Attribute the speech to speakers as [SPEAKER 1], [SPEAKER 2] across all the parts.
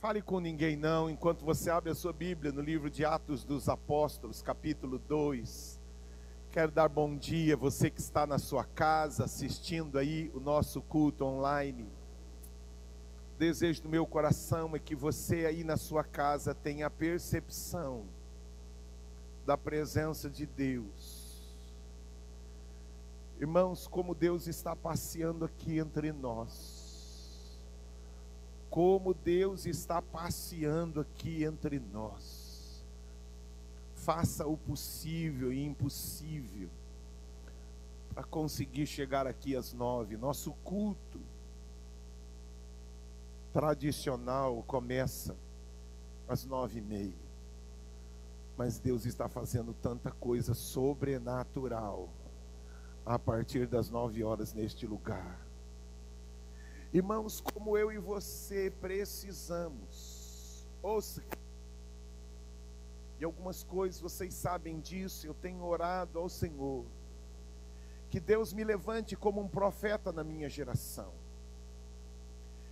[SPEAKER 1] Fale com ninguém não, enquanto você abre a sua Bíblia no livro de Atos dos Apóstolos, capítulo 2. Quero dar bom dia a você que está na sua casa assistindo aí o nosso culto online. O desejo do meu coração é que você aí na sua casa tenha a percepção da presença de Deus. Irmãos, como Deus está passeando aqui entre nós como Deus está passeando aqui entre nós. Faça o possível e impossível para conseguir chegar aqui às nove. Nosso culto tradicional começa às nove e meia. Mas Deus está fazendo tanta coisa sobrenatural a partir das nove horas neste lugar. Irmãos, como eu e você precisamos. Ouça. E algumas coisas vocês sabem disso, eu tenho orado ao Senhor. Que Deus me levante como um profeta na minha geração.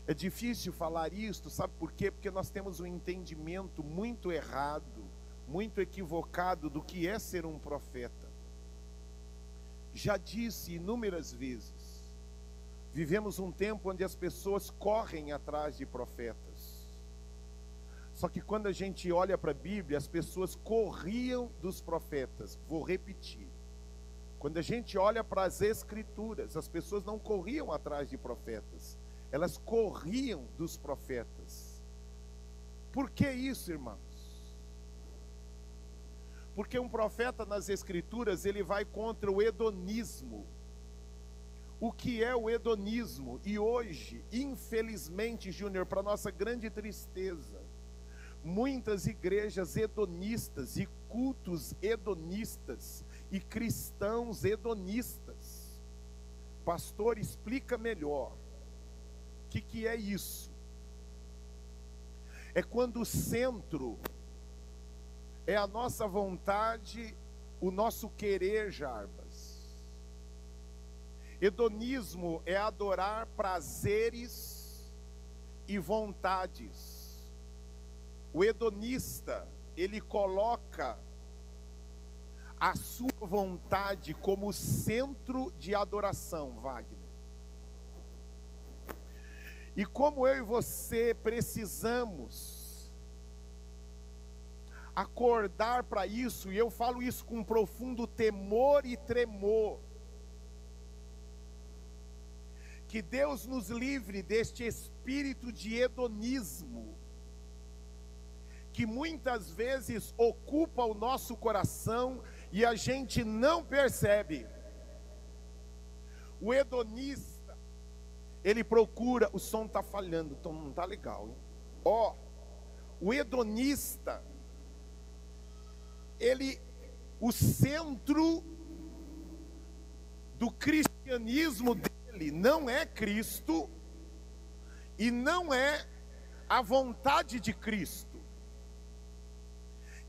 [SPEAKER 1] É difícil falar isto, sabe por quê? Porque nós temos um entendimento muito errado, muito equivocado do que é ser um profeta. Já disse inúmeras vezes, Vivemos um tempo onde as pessoas correm atrás de profetas. Só que quando a gente olha para a Bíblia, as pessoas corriam dos profetas. Vou repetir. Quando a gente olha para as Escrituras, as pessoas não corriam atrás de profetas, elas corriam dos profetas. Por que isso, irmãos? Porque um profeta nas Escrituras ele vai contra o hedonismo o que é o hedonismo. E hoje, infelizmente, Júnior, para nossa grande tristeza, muitas igrejas hedonistas e cultos hedonistas e cristãos hedonistas. Pastor, explica melhor. O que, que é isso? É quando o centro é a nossa vontade, o nosso querer, Jarba Hedonismo é adorar prazeres e vontades. O hedonista, ele coloca a sua vontade como centro de adoração, Wagner. E como eu e você precisamos acordar para isso, e eu falo isso com profundo temor e tremor, que Deus nos livre deste espírito de hedonismo, que muitas vezes ocupa o nosso coração e a gente não percebe. O hedonista, ele procura, o som está falhando, então não está legal. Ó, o hedonista, ele, o centro do cristianismo ele não é Cristo e não é a vontade de Cristo.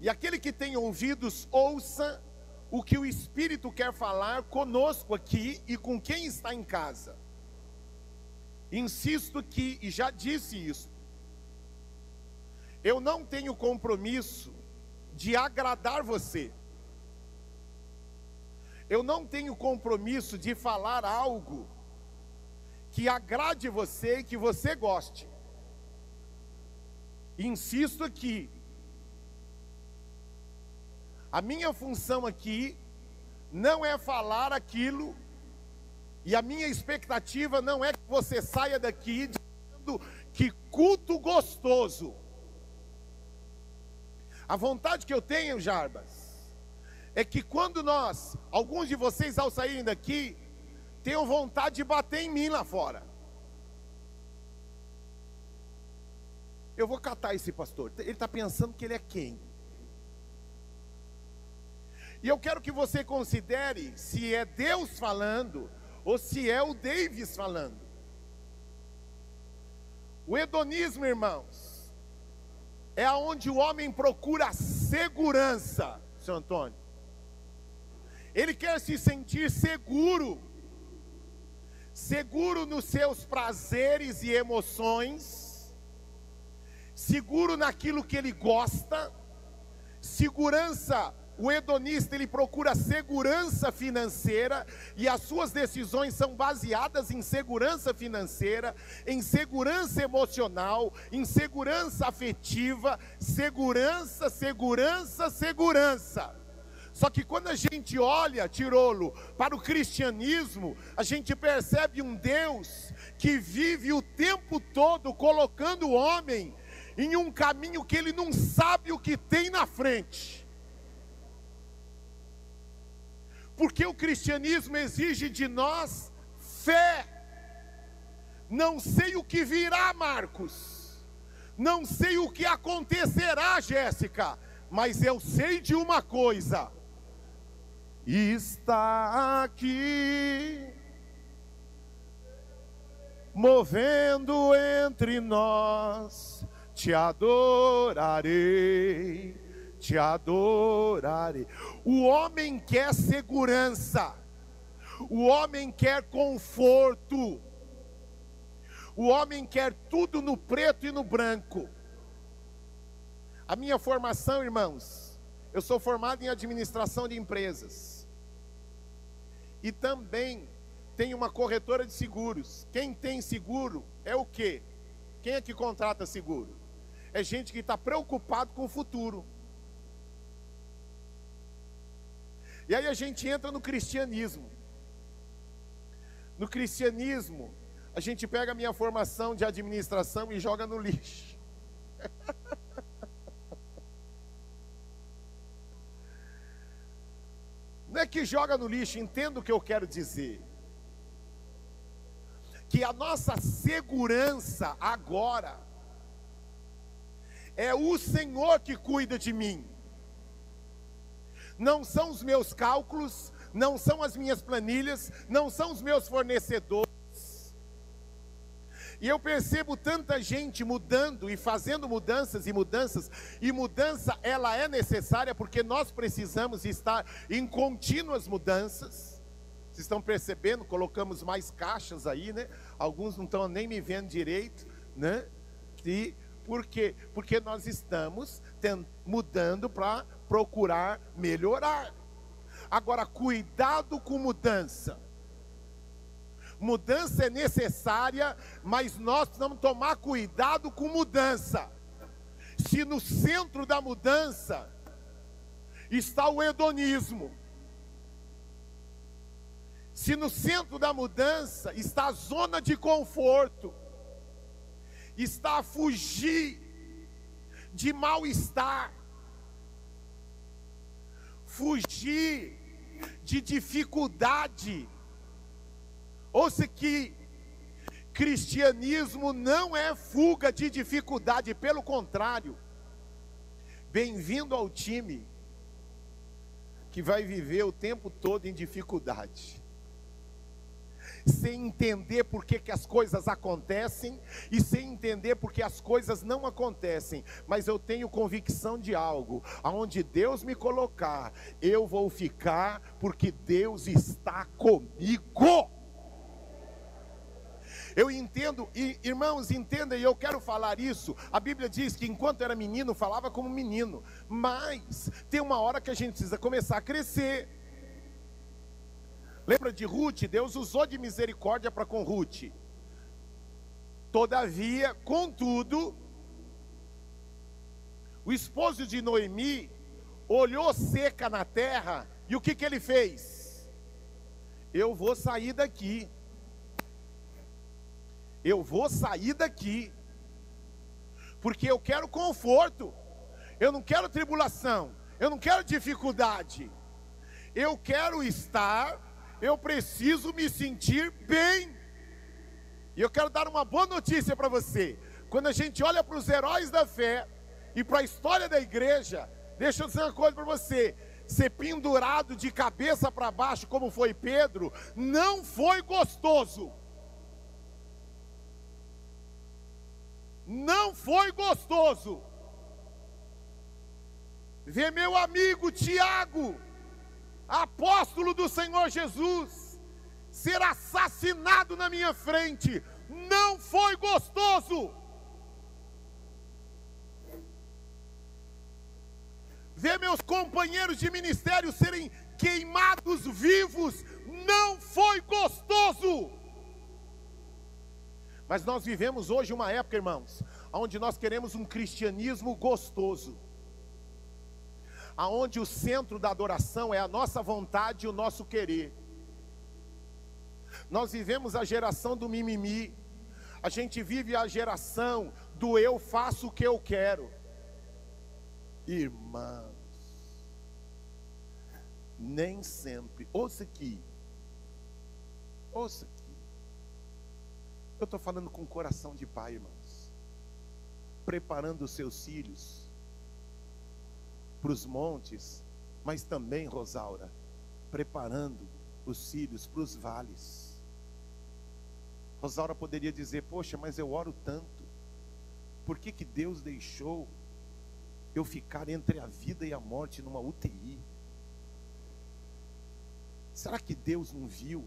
[SPEAKER 1] E aquele que tem ouvidos, ouça o que o Espírito quer falar conosco aqui e com quem está em casa. Insisto que, e já disse isso, eu não tenho compromisso de agradar você. Eu não tenho compromisso de falar algo que agrade você e que você goste. Insisto aqui, a minha função aqui não é falar aquilo, e a minha expectativa não é que você saia daqui dizendo que culto gostoso. A vontade que eu tenho, Jarbas, é que quando nós, alguns de vocês ao saírem daqui, tenho vontade de bater em mim lá fora. Eu vou catar esse pastor. Ele está pensando que ele é quem? E eu quero que você considere se é Deus falando ou se é o Davis falando. O hedonismo, irmãos, é aonde o homem procura segurança, seu Antônio. Ele quer se sentir seguro seguro nos seus prazeres e emoções, seguro naquilo que ele gosta, segurança o hedonista ele procura segurança financeira e as suas decisões são baseadas em segurança financeira, em segurança emocional, em segurança afetiva, segurança, segurança, segurança. Só que quando a gente olha, Tirolo, para o cristianismo, a gente percebe um Deus que vive o tempo todo colocando o homem em um caminho que ele não sabe o que tem na frente. porque o cristianismo exige de nós fé. Não sei o que virá, Marcos, não sei o que acontecerá, Jéssica, mas eu sei de uma coisa: está aqui, movendo entre nós, te adorarei te adorarei. O homem quer segurança, o homem quer conforto, o homem quer tudo no preto e no branco. A minha formação, irmãos, eu sou formado em administração de empresas e também tenho uma corretora de seguros. Quem tem seguro é o quê? Quem é que contrata seguro? É gente que está preocupado com o futuro. E aí a gente entra no cristianismo. No cristianismo, a gente pega a minha formação de administração e joga no lixo. Não é que joga no lixo, entenda o que eu quero dizer. Que a nossa segurança agora é o Senhor que cuida de mim não são os meus cálculos, não são as minhas planilhas, não são os meus fornecedores. E eu percebo tanta gente mudando e fazendo mudanças e mudanças, e mudança ela é necessária porque nós precisamos estar em contínuas mudanças. Vocês estão percebendo? Colocamos mais caixas aí, né? Alguns não estão nem me vendo direito, né? E por quê? Porque nós estamos mudando para procurar melhorar. Agora, cuidado com mudança. Mudança é necessária, mas nós precisamos tomar cuidado com mudança. Se no centro da mudança está o hedonismo, se no centro da mudança está a zona de conforto, está a fugir de mal-estar, fugir de dificuldade. Ouça que cristianismo não é fuga de dificuldade, pelo contrário. Bem-vindo ao time que vai viver o tempo todo em dificuldade sem entender por que, que as coisas acontecem e sem entender por que as coisas não acontecem, mas eu tenho convicção de algo: aonde Deus me colocar, eu vou ficar, porque Deus está comigo. Eu entendo, e, irmãos, entenda, e eu quero falar isso. A Bíblia diz que enquanto era menino, falava como menino, mas tem uma hora que a gente precisa começar a crescer. Lembra de Ruth? Deus usou de misericórdia para com Ruth. Todavia, contudo, o esposo de Noemi olhou seca na terra e o que, que ele fez? Eu vou sair daqui. Eu vou sair daqui. Porque eu quero conforto. Eu não quero tribulação. Eu não quero dificuldade. Eu quero estar eu preciso me sentir bem. E eu quero dar uma boa notícia para você. Quando a gente olha para os heróis da fé e para a história da igreja, deixa eu dizer uma coisa para você: ser pendurado de cabeça para baixo, como foi Pedro, não foi gostoso. não foi gostoso ver meu amigo Tiago, apóstolo do Senhor Jesus, ser assassinado na minha frente. Não foi gostoso. Ver meus companheiros de ministério serem queimados vivos não foi gostoso. Mas nós vivemos hoje uma época, irmãos, onde nós queremos um cristianismo gostoso. Aonde o centro da adoração é a nossa vontade e o nosso querer. Nós vivemos a geração do mimimi. A gente vive a geração do eu faço o que eu quero. Irmãos, nem sempre. Ouça aqui. Ouça aqui. Eu estou falando com coração de pai, irmãos. Preparando os seus filhos para os montes, mas também, Rosaura, preparando os filhos para os vales. Rosaura poderia dizer: Poxa, mas eu oro tanto. Por que, que Deus deixou eu ficar entre a vida e a morte numa UTI? Será que Deus não viu?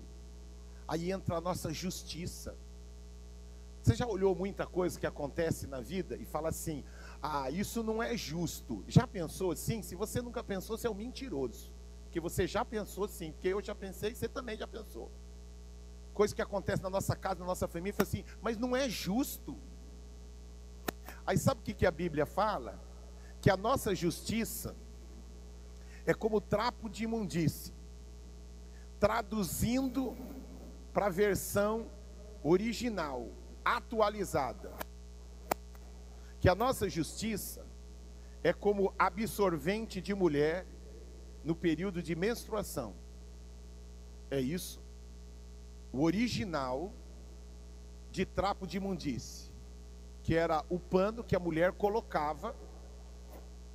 [SPEAKER 1] Aí entra a nossa justiça. Você já olhou muita coisa que acontece na vida e fala assim: ah, isso não é justo. Já pensou assim? Se você nunca pensou, você é um mentiroso. Que você já pensou sim, porque eu já pensei você também já pensou. Coisa que acontece na nossa casa, na nossa família, fala assim, mas não é justo. Aí sabe o que, que a Bíblia fala? Que a nossa justiça é como trapo de imundície. Traduzindo para a versão original atualizada. Que a nossa justiça é como absorvente de mulher no período de menstruação. É isso. O original de trapo de imundície, que era o pano que a mulher colocava,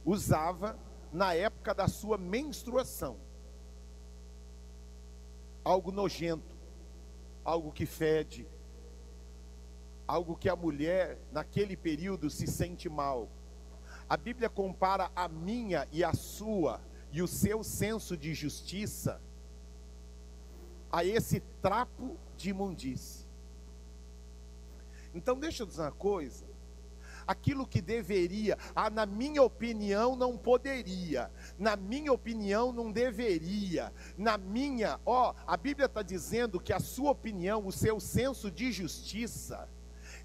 [SPEAKER 1] usava na época da sua menstruação. Algo nojento, algo que fede, algo que a mulher, naquele período, se sente mal. A Bíblia compara a minha e a sua e o seu senso de justiça a esse trapo de imundície. Então, deixa eu dizer uma coisa. Aquilo que deveria, ah, na minha opinião, não poderia, na minha opinião, não deveria, na minha, ó, a Bíblia está dizendo que a sua opinião, o seu senso de justiça,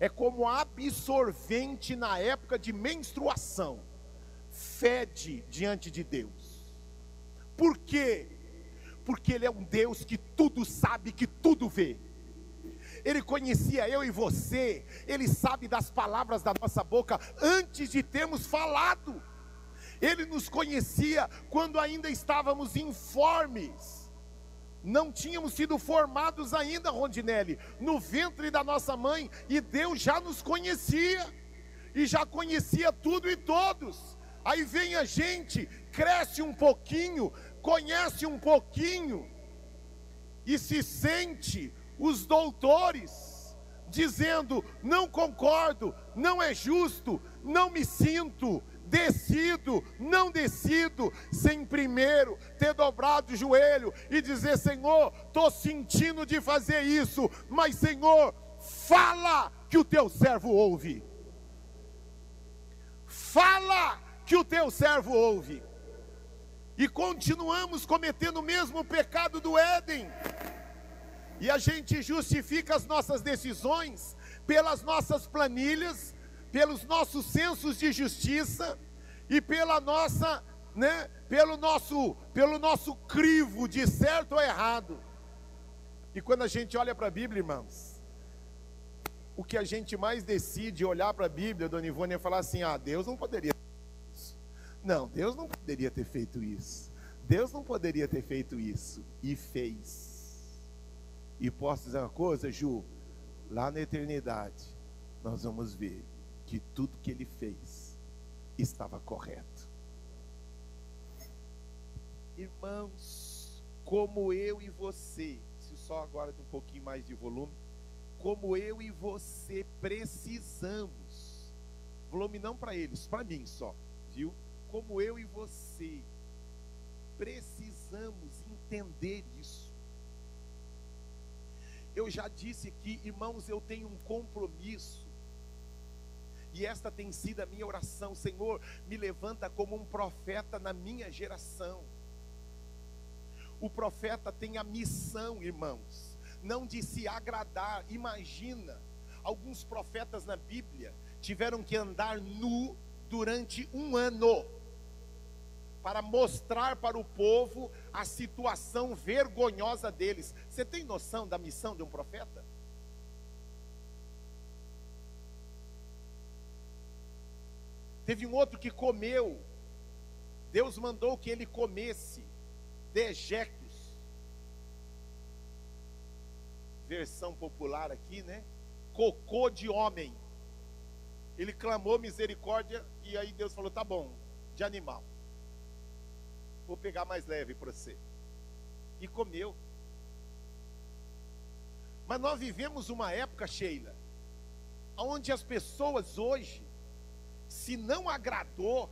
[SPEAKER 1] é como absorvente na época de menstruação, fede diante de Deus. Por quê? Porque Ele é um Deus que tudo sabe, que tudo vê. Ele conhecia eu e você, Ele sabe das palavras da nossa boca antes de termos falado. Ele nos conhecia quando ainda estávamos informes não tínhamos sido formados ainda, Rondinelli, no ventre da nossa mãe, e Deus já nos conhecia, e já conhecia tudo e todos. Aí vem a gente, cresce um pouquinho, conhece um pouquinho, e se sente os doutores, dizendo: não concordo, não é justo, não me sinto, decido, não decido, sem primeiro ter dobrado o joelho e dizer: Senhor, estou sentindo de fazer isso, mas Senhor, fala que o teu servo ouve. Fala que o teu servo ouve. E continuamos cometendo o mesmo pecado do Éden. E a gente justifica as nossas decisões pelas nossas planilhas, pelos nossos sensos de justiça e pela nossa, né, pelo nosso, pelo nosso crivo de certo ou errado. E quando a gente olha para a Bíblia, irmãos, o que a gente mais decide olhar para a Bíblia, Dona Ivone, é falar assim: ah, Deus não poderia isso. Não, Deus não poderia ter feito isso. Deus não poderia ter feito isso. E fez. E posso dizer uma coisa, Ju? Lá na eternidade, nós vamos ver que tudo que ele fez estava correto. Irmãos, como eu e você, se só agora de um pouquinho mais de volume, como eu e você precisamos, volume não para eles, para mim só, viu? Como eu e você precisamos entender isso. Eu já disse que, irmãos, eu tenho um compromisso E esta tem sido a minha oração, Senhor, me levanta como um profeta na minha geração. O profeta tem a missão, irmãos, não de se agradar. Imagina, alguns profetas na Bíblia tiveram que andar nu durante um ano para mostrar para o povo a situação vergonhosa deles. Você tem noção da missão de um profeta? Teve um outro que comeu, Deus mandou que ele comesse dejectos. Versão popular aqui, né? Cocô de homem. Ele clamou misericórdia e aí Deus falou: tá bom, de animal. Vou pegar mais leve para você. E comeu. Mas nós vivemos uma época, Sheila, onde as pessoas hoje, se não agradou,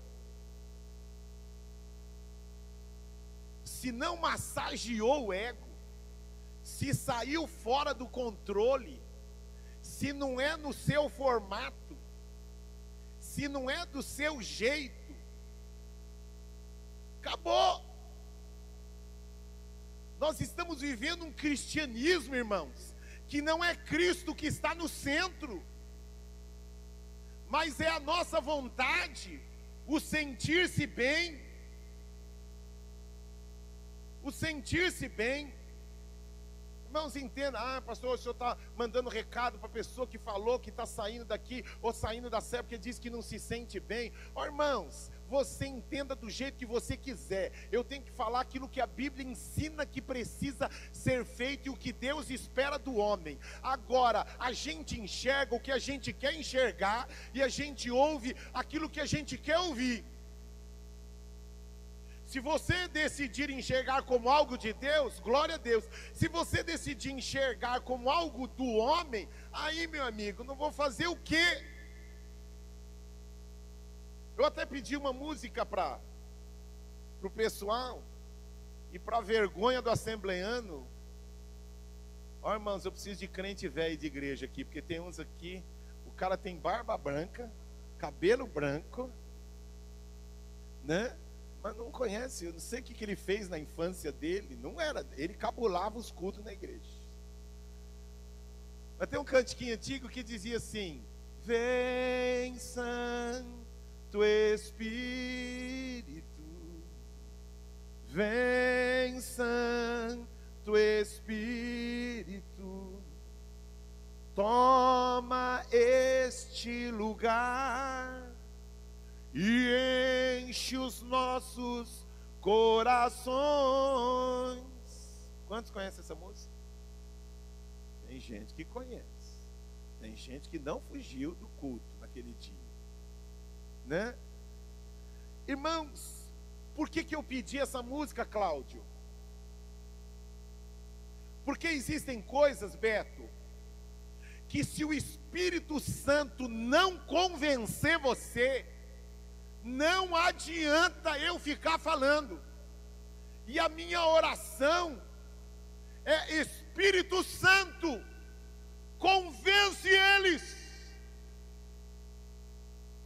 [SPEAKER 1] se não massageou o ego, se saiu fora do controle, se não é no seu formato, se não é do seu jeito, acabou. Nós estamos vivendo um cristianismo, irmãos, que não é Cristo que está no centro, mas é a nossa vontade, o sentir-se bem, o sentir-se bem. Irmãos, entenda, ah, pastor, o senhor está mandando recado para a pessoa que falou que está saindo daqui ou saindo da sé porque diz que não se sente bem. Oh, irmãos, você entenda do jeito que você quiser. Eu tenho que falar aquilo que a Bíblia ensina que precisa ser feito e o que Deus espera do homem. Agora, a gente enxerga o que a gente quer enxergar e a gente ouve aquilo que a gente quer ouvir. Se você decidir enxergar como algo de Deus, glória a Deus. Se você decidir enxergar como algo do homem, aí, meu amigo, não vou fazer o quê? Até pedi uma música para o pessoal e para vergonha do assembleano. Ó, irmãos, eu preciso de crente velho de igreja aqui, porque tem uns aqui, o cara tem barba branca, cabelo branco, né? mas não conhece, eu não sei o que, que ele fez na infância dele, não era, ele cabulava os cultos na igreja. Mas tem um cantiquinho antigo que dizia assim: Vem Santo Espírito, vem Santo Espírito, toma este lugar e enche os nossos corações. Quantos conhecem essa música? Tem gente que conhece. Tem gente que não fugiu do culto naquele dia. Né? Irmãos, por que, que eu pedi essa música, Cláudio? Porque existem coisas, Beto, que se o Espírito Santo não convencer você, não adianta eu ficar falando. E a minha oração é Espírito Santo, convence eles.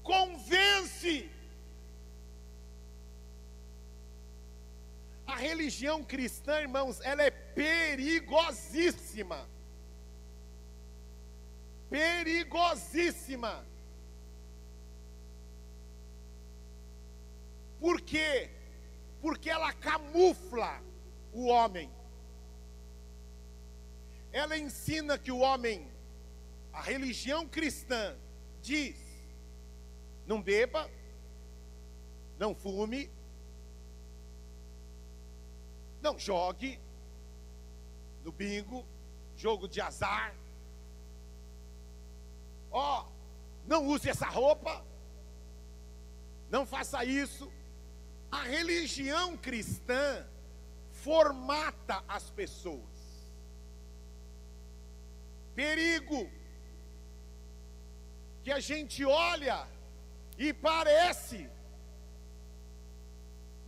[SPEAKER 1] Convence. A religião cristã, irmãos, ela é perigosíssima. Perigosíssima. Por quê? Porque ela camufla o homem. Ela ensina que o homem, a religião cristã, diz: não beba, não fume, não jogue no bingo, jogo de azar. Ó, oh, não use essa roupa, não faça isso. A religião cristã formata as pessoas. Perigo que a gente olha e parece,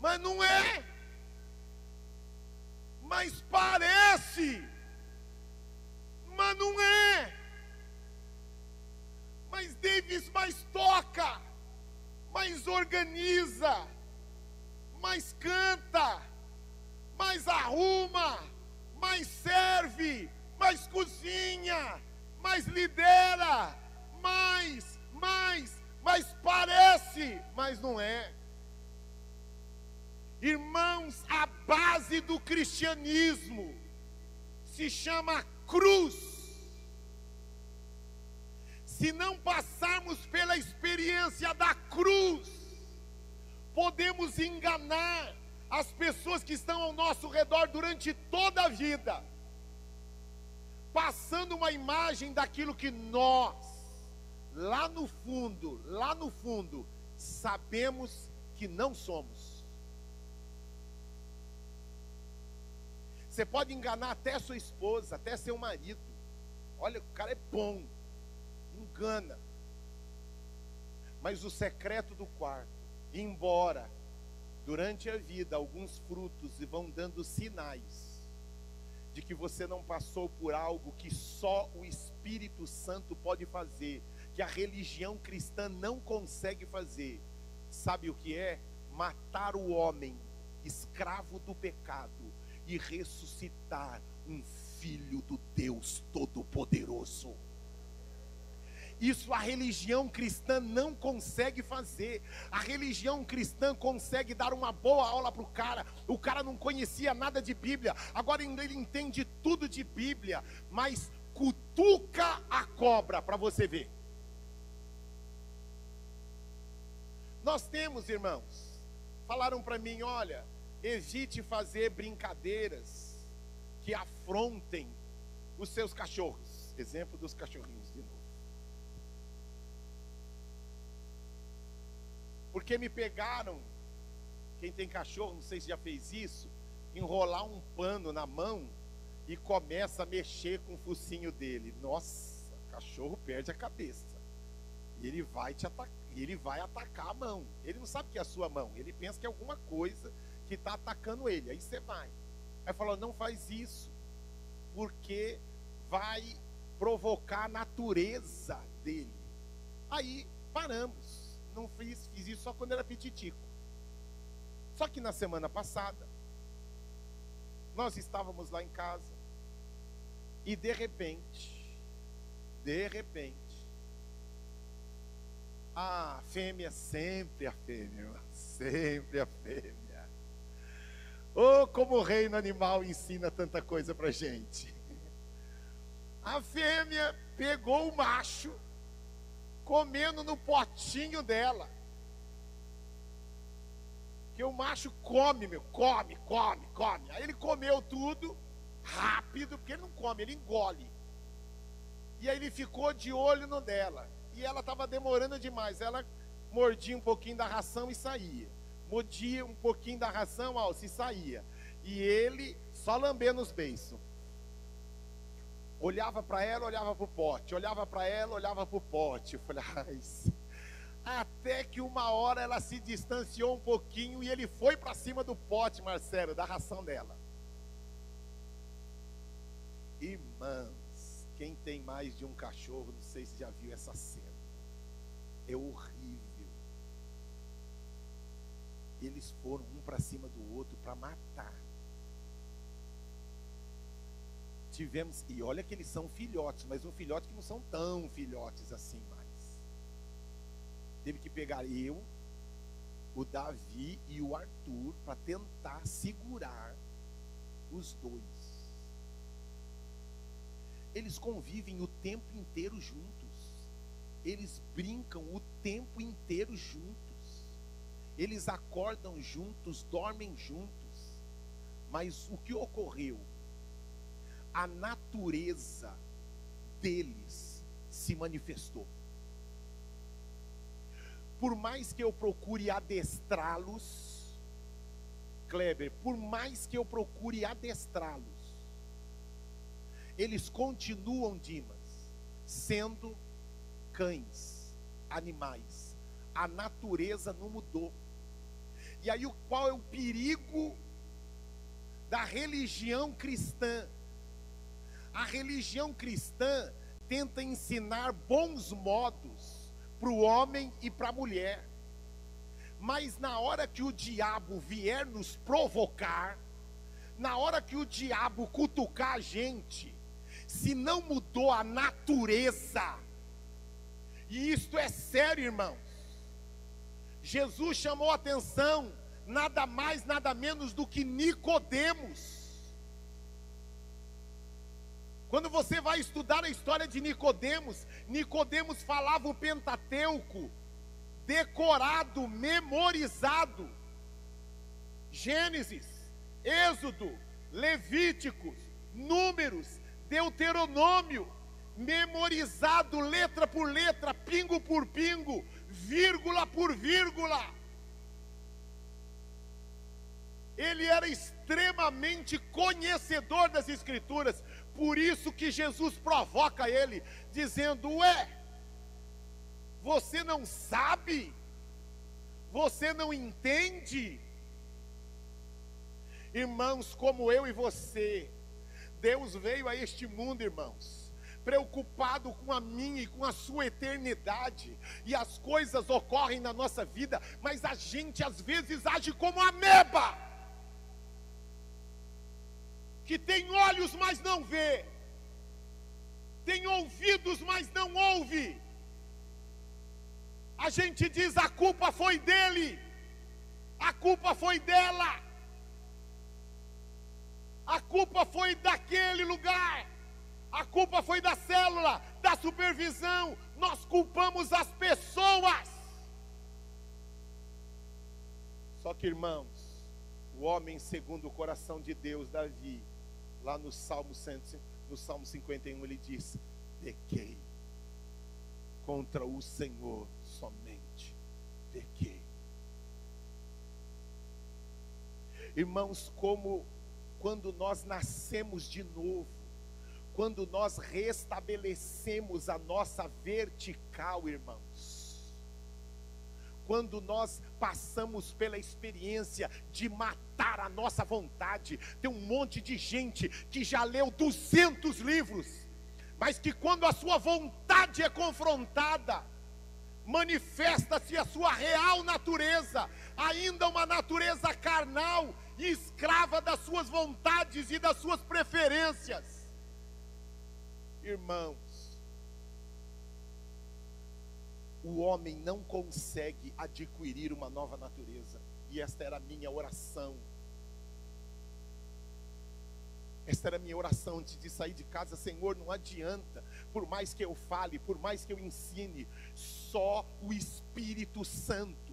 [SPEAKER 1] mas não é. Mas parece, mas não é. Mas Davis mais toca, mais organiza, mais canta, mais arruma, mais serve, mais cozinha, mais lidera, mais, mais, mais parece, mas não é. Irmãos, a base do cristianismo se chama cruz. Se não passarmos pela experiência da cruz, podemos enganar as pessoas que estão ao nosso redor durante toda a vida, passando uma imagem daquilo que nós, lá no fundo, lá no fundo, sabemos que não somos. Você pode enganar até sua esposa, até seu marido. Olha, o cara é bom. Engana. Mas o secreto do quarto, embora durante a vida alguns frutos vão dando sinais de que você não passou por algo que só o Espírito Santo pode fazer, que a religião cristã não consegue fazer. Sabe o que é? Matar o homem, escravo do pecado, e ressuscitar um filho do Deus Todo-Poderoso. Isso a religião cristã não consegue fazer. A religião cristã consegue dar uma boa aula para o cara. O cara não conhecia nada de Bíblia, agora ele entende tudo de Bíblia, mas cutuca a cobra para você ver. Nós temos, irmãos, falaram para mim: olha, Evite fazer brincadeiras que afrontem os seus cachorros. Exemplo dos cachorrinhos de novo. Porque me pegaram, quem tem cachorro, não sei se já fez isso, enrolar um pano na mão e começa a mexer com o focinho dele. Nossa, o cachorro perde a cabeça. E ele vai te atacar, ele vai atacar a mão. Ele não sabe que é a sua mão, ele pensa que é alguma coisa que está atacando ele. Aí você vai. Aí falou: não faz isso, porque vai provocar a natureza dele. Aí paramos. Não fiz, fiz isso só quando era petitico. Só que na semana passada, nós estávamos lá em casa e de repente, de repente, a fêmea, sempre a fêmea, sempre a fêmea Oh, como o reino animal ensina tanta coisa para gente. A fêmea pegou o macho, comendo no potinho dela. Que o macho come, meu, come, come, come. Aí ele comeu tudo rápido, porque ele não come, ele engole. E aí ele ficou de olho no dela. E ela estava demorando demais. Ela mordia um pouquinho da ração e saía mordia um pouquinho da ração, ó, se saía. E ele só lambendo os beiços. Olhava para ela, olhava para o pote. Olhava para ela, olhava para o pote. Eu falei, ai, até que uma hora ela se distanciou um pouquinho e ele foi para cima do pote, Marcelo, da ração dela. Irmãs, quem tem mais de um cachorro, não sei se já viu essa cena. É horrível eles foram um para cima do outro para matar. Tivemos, e olha que eles são filhotes, mas um filhote que não são tão filhotes assim mais. Teve que pegar eu, o Davi e o Arthur para tentar segurar os dois. Eles convivem o tempo inteiro juntos. Eles brincam o tempo inteiro juntos. Eles acordam juntos, dormem juntos. Mas o que ocorreu? A natureza deles se manifestou. Por mais que eu procure adestrá-los, Kleber, por mais que eu procure adestrá-los, eles continuam, Dimas, sendo cães, animais. A natureza não mudou. E aí, qual é o perigo da religião cristã? A religião cristã tenta ensinar bons modos para o homem e para a mulher. Mas na hora que o diabo vier nos provocar, na hora que o diabo cutucar a gente, se não mudou a natureza, e isto é sério, irmãos. Jesus chamou atenção, nada mais, nada menos do que Nicodemos. Quando você vai estudar a história de Nicodemos, Nicodemos falava o Pentateuco decorado, memorizado. Gênesis, Êxodo, Levíticos, Números, Deuteronômio, memorizado letra por letra, pingo por pingo, vírgula por vírgula. Ele era extremamente conhecedor das Escrituras, por isso que Jesus provoca ele, dizendo: Ué, você não sabe? Você não entende? Irmãos, como eu e você, Deus veio a este mundo, irmãos, preocupado com a minha e com a sua eternidade, e as coisas ocorrem na nossa vida, mas a gente às vezes age como ameba que tem olhos, mas não vê, tem ouvidos, mas não ouve. A gente diz: a culpa foi dele, a culpa foi dela, a culpa foi daquele lugar, a culpa foi da célula, da supervisão. Nós culpamos as pessoas. Só que, irmãos, o homem segundo o coração de Deus, Davi, lá no Salmo, 100, no Salmo 51, ele diz: Pequei contra o Senhor somente, pequei. Irmãos, como quando nós nascemos de novo, quando nós restabelecemos a nossa vertical, irmãos, quando nós passamos pela experiência de matar a nossa vontade. Tem um monte de gente que já leu 200 livros, mas que quando a sua vontade é confrontada, manifesta-se a sua real natureza, ainda uma natureza carnal e escrava das suas vontades e das suas preferências. Irmãos, o homem não consegue adquirir uma nova natureza. E esta era a minha oração. Esta era a minha oração antes de sair de casa, Senhor, não adianta, por mais que eu fale, por mais que eu ensine, só o Espírito Santo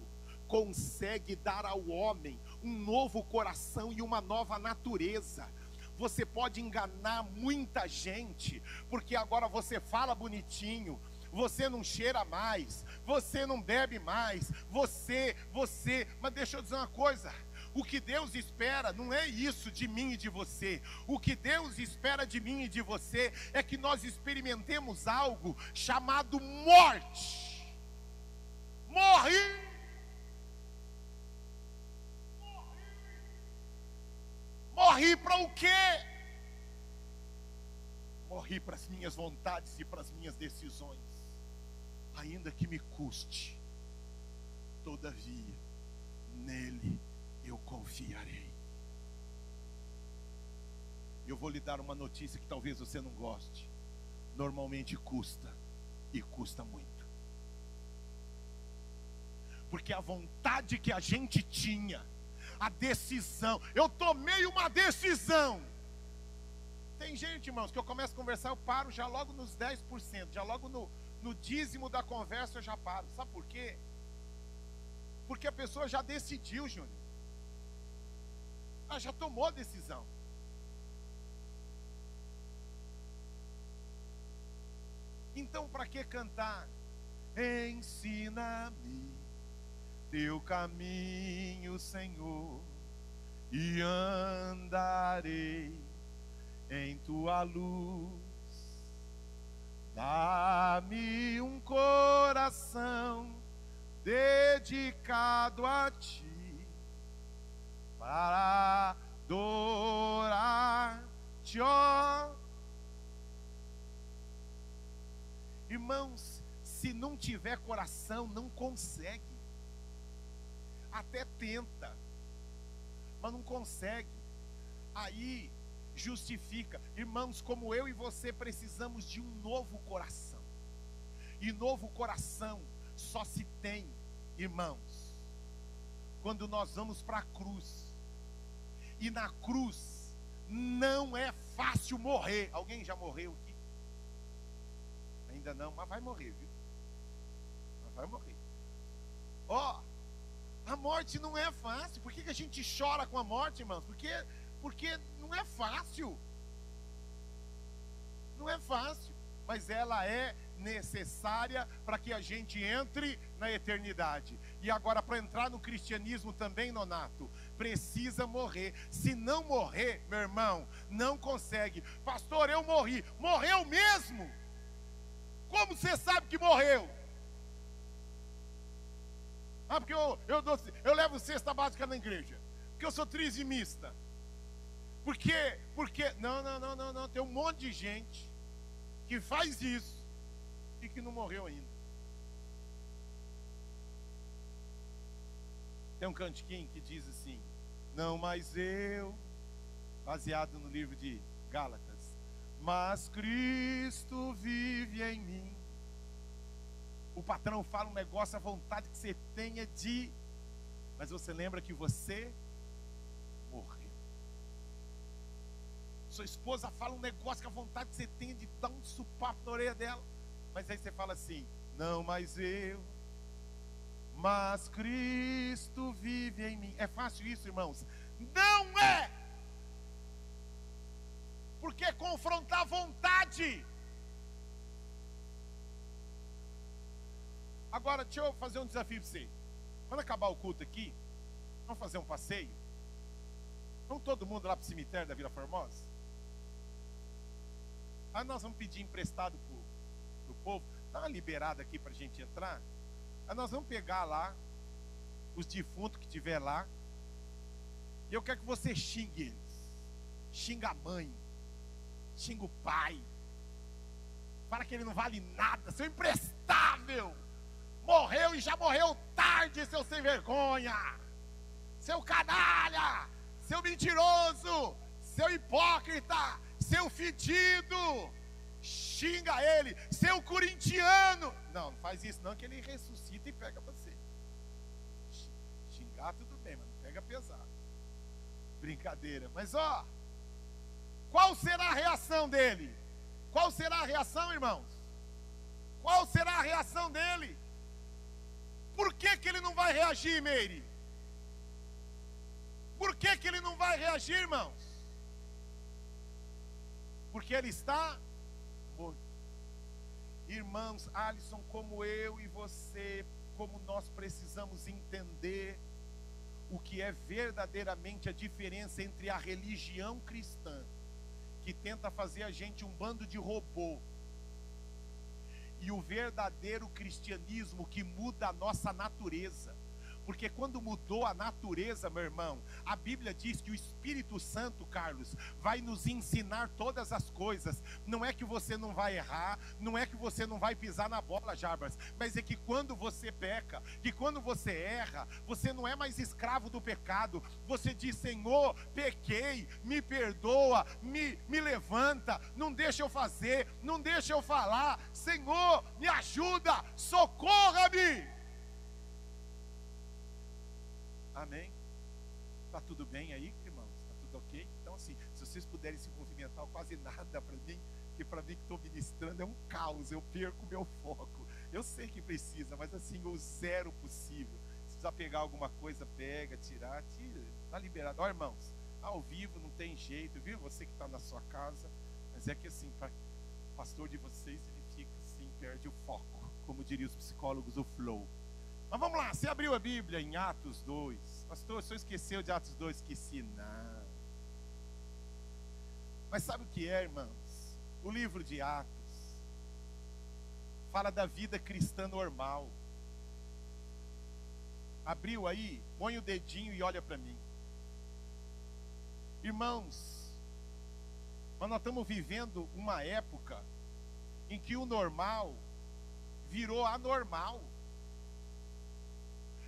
[SPEAKER 1] consegue dar ao homem um novo coração e uma nova natureza. Você pode enganar muita gente, porque agora você fala bonitinho, você não cheira mais, você não bebe mais, você, você. Mas deixa eu dizer uma coisa: o que Deus espera não é isso de mim e de você. O que Deus espera de mim e de você é que nós experimentemos algo chamado morte. Morri. Morri para o quê? Morri para as minhas vontades e para as minhas decisões ainda que me custe, todavia, nele eu confiarei. Eu vou lhe dar uma notícia que talvez você não goste. Normalmente custa, e custa muito. Porque a vontade que a gente tinha, a decisão, eu tomei uma decisão. Tem gente, irmãos, que eu começo a conversar, eu paro já logo nos 10%, já logo no, no dízimo da conversa eu já paro. Sabe por quê? Porque a pessoa já decidiu, Júnior. Ela já tomou a decisão. Então, para que cantar? Ensina-me teu caminho, Senhor, e andarei em tua luz Dá-me um coração dedicado a ti para adorar-te, ó. Irmãos, se não tiver coração, não consegue. Até tenta, mas não consegue. Aí justifica. Irmãos, como eu e você precisamos de um novo coração. E novo coração só se tem, irmãos, quando nós vamos para a cruz. E na cruz não é fácil morrer. Alguém já morreu aqui? Ainda não, mas vai morrer, viu? Mas vai morrer. Ó, oh, a morte não é fácil. Por que, que a gente chora com a morte, irmãos? Porque, porque não é fácil. Não é fácil. Mas ela é necessária para que a gente entre na eternidade. E agora, para entrar no cristianismo também, Nonato, precisa morrer. Se não morrer, meu irmão, não consegue. Pastor, eu morri. Morreu mesmo? Como você sabe que morreu? Ah, porque eu, eu, dou, eu levo cesta básica na igreja. Porque eu sou trizimista. Porque, porque, não, não, não, não, não. Tem um monte de gente que faz isso e que não morreu ainda. Tem um cantiquinho que diz assim: Não mais eu, baseado no livro de Gálatas, mas Cristo vive em mim. O patrão fala um negócio, a vontade que você tenha de, mas você lembra que você morreu. Sua esposa fala um negócio que a vontade que você tenha de dar um supapo na orelha dela. Mas aí você fala assim: não mais eu, mas Cristo vive em mim. É fácil isso, irmãos? Não é! Porque confrontar a vontade. Agora, deixa eu fazer um desafio para você. Quando acabar o culto aqui, vamos fazer um passeio? Vamos todo mundo lá para o cemitério da Vila Formosa? Aí nós vamos pedir emprestado para o povo. Dá uma liberada aqui para a gente entrar. Aí nós vamos pegar lá os defuntos que tiver lá. E eu quero que você xingue eles. Xinga a mãe. Xinga o pai. Fala que ele não vale nada. Seu imprestável. Morreu e já morreu tarde, seu sem vergonha. Seu canalha. Seu mentiroso. Seu hipócrita. Seu fedido xinga ele, seu corintiano. Não, não faz isso não, que ele ressuscita e pega você. Xingar tudo bem, mas não pega pesado. Brincadeira. Mas ó, qual será a reação dele? Qual será a reação, irmãos? Qual será a reação dele? Por que, que ele não vai reagir, Meire? Por que, que ele não vai reagir, irmãos? Porque ele está Irmãos, Alisson, como eu e você, como nós precisamos entender o que é verdadeiramente a diferença entre a religião cristã, que tenta fazer a gente um bando de robô, e o verdadeiro cristianismo que muda a nossa natureza. Porque quando mudou a natureza, meu irmão, a Bíblia diz que o Espírito Santo, Carlos, vai nos ensinar todas as coisas. Não é que você não vai errar, não é que você não vai pisar na bola, Jarbas, mas é que quando você peca, que quando você erra, você não é mais escravo do pecado. Você diz: Senhor, pequei, me perdoa, me, me levanta, não deixa eu fazer, não deixa eu falar. Senhor, me ajuda, socorra-me. Amém? Está tudo bem aí, irmãos? Está tudo ok? Então, assim, se vocês puderem se movimentar quase nada para mim, que para mim que estou ministrando é um caos, eu perco meu foco. Eu sei que precisa, mas assim, o zero possível. Se precisar pegar alguma coisa, pega, tirar, tira, está liberado. Ó, irmãos, ao vivo não tem jeito, viu? Você que está na sua casa, mas é que assim, para pastor de vocês, ele fica assim, perde o foco, como diriam os psicólogos, o flow. Mas vamos lá, você abriu a Bíblia em Atos 2. Pastor, o senhor esqueceu de Atos 2? Esqueci, não. Mas sabe o que é, irmãos? O livro de Atos fala da vida cristã normal. Abriu aí, põe o dedinho e olha para mim. Irmãos, mas nós estamos vivendo uma época em que o normal virou anormal.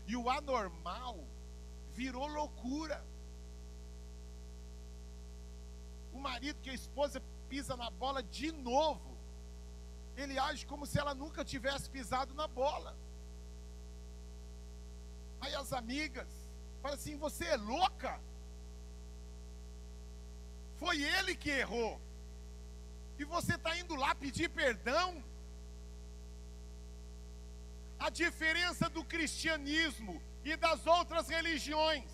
[SPEAKER 1] E o anormal virou loucura. O marido que a esposa pisa na bola de novo, ele age como se ela nunca tivesse pisado na bola. Aí as amigas falam assim: Você é louca? Foi ele que errou. E você está indo lá pedir perdão? A diferença do cristianismo e das outras religiões.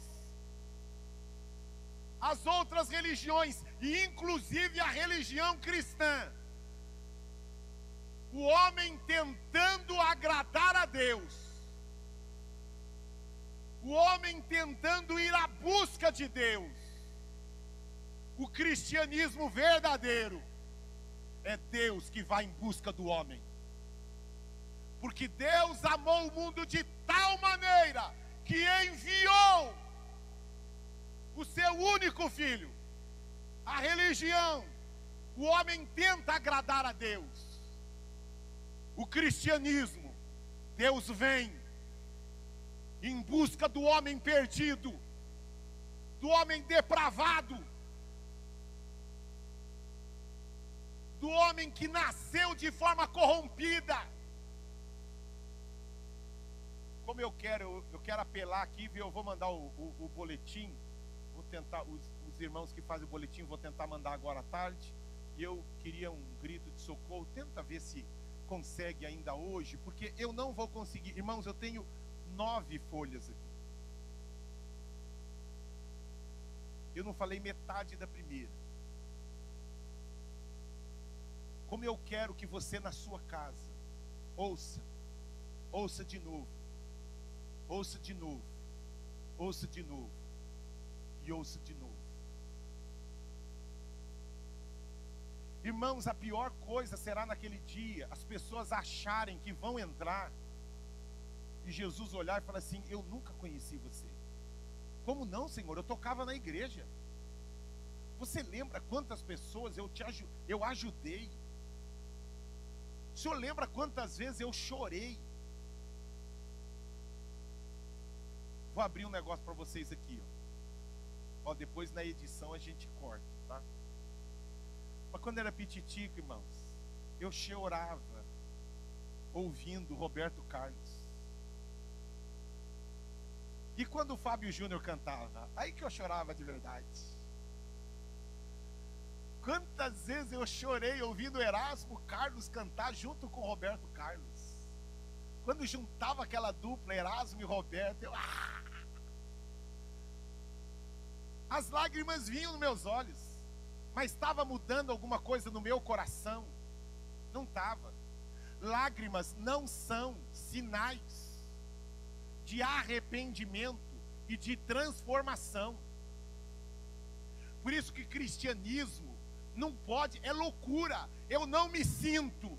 [SPEAKER 1] As outras religiões, e inclusive a religião cristã. O homem tentando agradar a Deus. O homem tentando ir à busca de Deus o cristianismo verdadeiro é Deus que vai em busca do homem. Porque Deus amou o mundo de tal maneira que enviou o seu único filho. A religião, o homem tenta agradar a Deus. O cristianismo, Deus vem em busca do homem perdido, do homem depravado do homem que nasceu de forma corrompida. Como eu quero, eu quero apelar aqui, viu? Eu vou mandar o, o, o boletim. Vou tentar, os, os, irmãos que fazem o boletim, vou tentar mandar agora à tarde. E eu queria um grito de socorro. Tenta ver se consegue ainda hoje, porque eu não vou conseguir. Irmãos, eu tenho nove folhas aqui. Eu não falei metade da primeira. Como eu quero que você na sua casa ouça, ouça de novo, ouça de novo, ouça de novo e ouça de novo. Irmãos, a pior coisa será naquele dia as pessoas acharem que vão entrar e Jesus olhar e falar assim: Eu nunca conheci você. Como não, Senhor? Eu tocava na igreja. Você lembra quantas pessoas eu te eu ajudei? O senhor lembra quantas vezes eu chorei? Vou abrir um negócio para vocês aqui, ó. ó. Depois na edição a gente corta, tá? Mas quando era pititico, irmãos, eu chorava ouvindo Roberto Carlos. E quando o Fábio Júnior cantava, aí que eu chorava de verdade. Quantas vezes eu chorei ouvindo Erasmo Carlos cantar junto com Roberto Carlos. Quando juntava aquela dupla, Erasmo e Roberto, eu. Ah! As lágrimas vinham nos meus olhos, mas estava mudando alguma coisa no meu coração? Não estava. Lágrimas não são sinais de arrependimento e de transformação. Por isso que cristianismo não pode, é loucura. Eu não me sinto.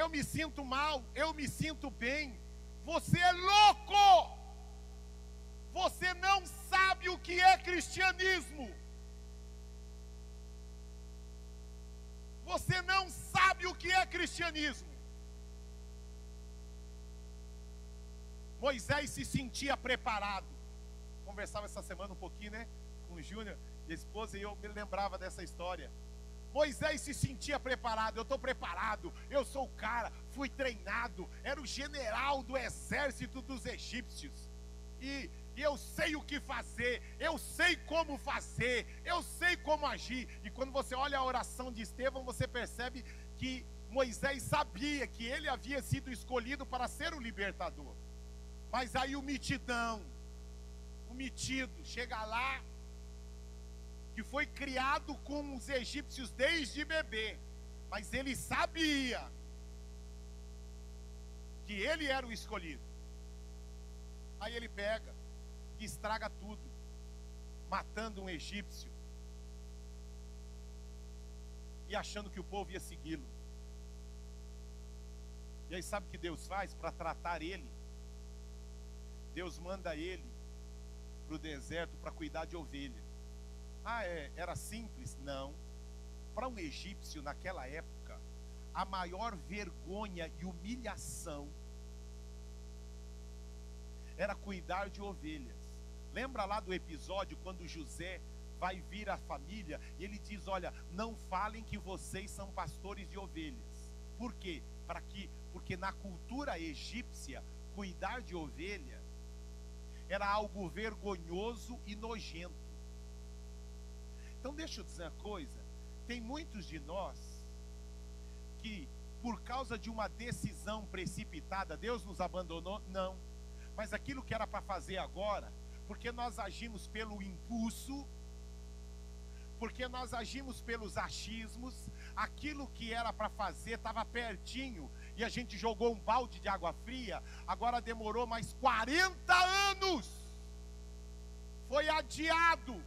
[SPEAKER 1] Eu me sinto mal, eu me sinto bem. Você é louco. Você não sabe o que é cristianismo. Você não sabe o que é cristianismo. Moisés se sentia preparado. Conversava essa semana um pouquinho, né? Com o Júnior e a esposa, e eu me lembrava dessa história. Moisés se sentia preparado, eu estou preparado, eu sou o cara, fui treinado, era o general do exército dos egípcios, e, eu sei o que fazer, eu sei como fazer, eu sei como agir. E quando você olha a oração de Estevão, você percebe que Moisés sabia que ele havia sido escolhido para ser o libertador. Mas aí o mitidão, o metido, chega lá que foi criado com os egípcios desde bebê, mas ele sabia que ele era o escolhido. Aí ele pega e estraga tudo, matando um egípcio e achando que o povo ia segui-lo. E aí sabe o que Deus faz para tratar ele? Deus manda ele para o deserto para cuidar de ovelha. Ah, é, era simples? Não. Para um egípcio naquela época, a maior vergonha e humilhação era cuidar de ovelhas. Lembra lá do episódio quando José vai vir à família e ele diz: Olha, não falem que vocês são pastores de ovelhas. Por quê? Para que, porque na cultura egípcia, cuidar de ovelha era algo vergonhoso e nojento. Então, deixa eu dizer uma coisa: tem muitos de nós que, por causa de uma decisão precipitada, Deus nos abandonou? Não. Mas aquilo que era para fazer agora, porque nós agimos pelo impulso, porque nós agimos pelos achismos, aquilo que era para fazer estava pertinho e a gente jogou um balde de água fria, agora demorou mais 40 anos, foi adiado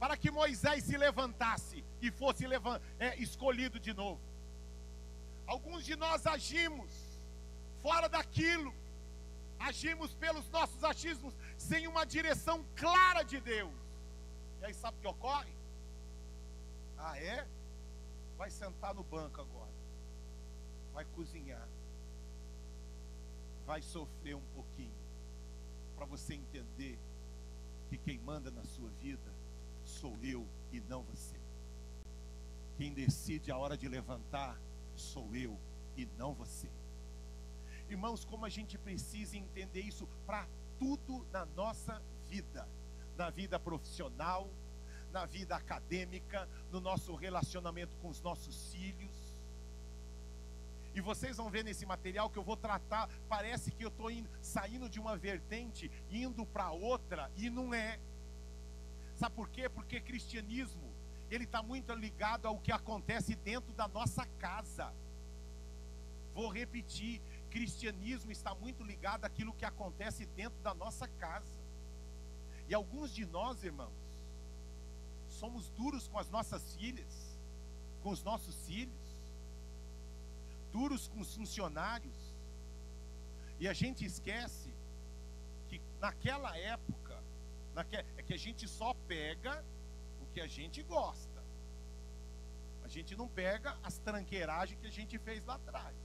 [SPEAKER 1] para que Moisés se levantasse e fosse é, escolhido de novo. Alguns de nós agimos fora daquilo, agimos pelos nossos achismos, sem uma direção clara de Deus. E aí sabe o que ocorre? Ah, é? Vai sentar no banco agora. Vai cozinhar. Vai sofrer um pouquinho. Para você entender que quem manda na sua vida sou eu e não você. Quem decide a hora de levantar sou eu e não você. Irmãos, como a gente precisa entender isso para tudo na nossa vida, na vida profissional, na vida acadêmica, no nosso relacionamento com os nossos filhos. E vocês vão ver nesse material que eu vou tratar, parece que eu estou saindo de uma vertente, indo para outra, e não é. Sabe por quê? Porque cristianismo, ele está muito ligado ao que acontece dentro da nossa casa. Vou repetir, cristianismo está muito ligado àquilo que acontece dentro da nossa casa. E alguns de nós, irmãos, somos duros com as nossas filhas, com os nossos filhos, duros com os funcionários. E a gente esquece que naquela época, é que a gente só pega o que a gente gosta. A gente não pega as tranqueiragens que a gente fez lá atrás.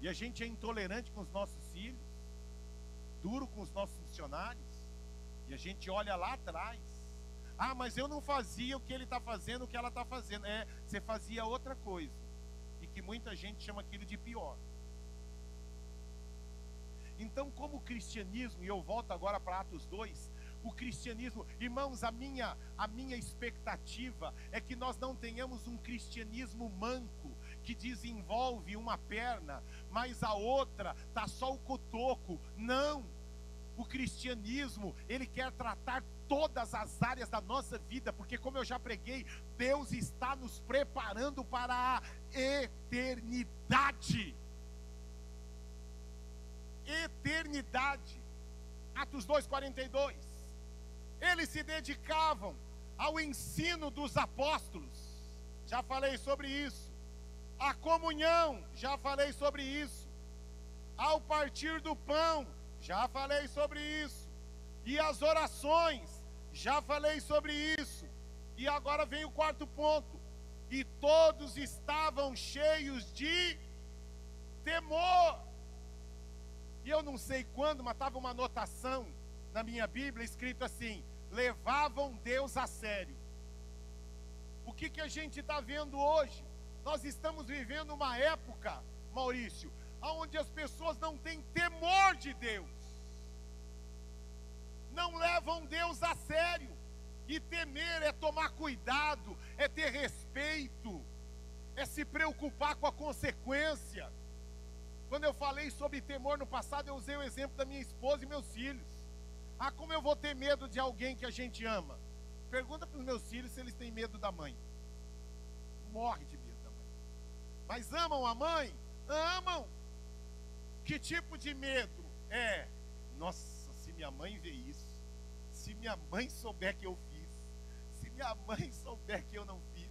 [SPEAKER 1] E a gente é intolerante com os nossos filhos, duro com os nossos funcionários. E a gente olha lá atrás. Ah, mas eu não fazia o que ele está fazendo, o que ela está fazendo. É, você fazia outra coisa. E que muita gente chama aquilo de pior. Então, como o cristianismo, e eu volto agora para Atos 2, o cristianismo, irmãos, a minha, a minha expectativa é que nós não tenhamos um cristianismo manco, que desenvolve uma perna, mas a outra tá só o cotoco. Não. O cristianismo, ele quer tratar todas as áreas da nossa vida, porque como eu já preguei, Deus está nos preparando para a eternidade. Eternidade. Atos 2:42. Eles se dedicavam ao ensino dos apóstolos. Já falei sobre isso a comunhão, já falei sobre isso. Ao partir do pão, já falei sobre isso. E as orações, já falei sobre isso. E agora vem o quarto ponto. E todos estavam cheios de temor. E eu não sei quando, mas estava uma anotação na minha Bíblia escrito assim: levavam Deus a sério. O que, que a gente está vendo hoje? Nós estamos vivendo uma época, Maurício, onde as pessoas não têm temor de Deus, não levam Deus a sério. E temer é tomar cuidado, é ter respeito, é se preocupar com a consequência. Quando eu falei sobre temor no passado, eu usei o exemplo da minha esposa e meus filhos. Ah, como eu vou ter medo de alguém que a gente ama? Pergunta para os meus filhos se eles têm medo da mãe. Morre de mas amam a mãe? Amam. Que tipo de medo? É, nossa, se minha mãe vê isso, se minha mãe souber que eu fiz, se minha mãe souber que eu não fiz.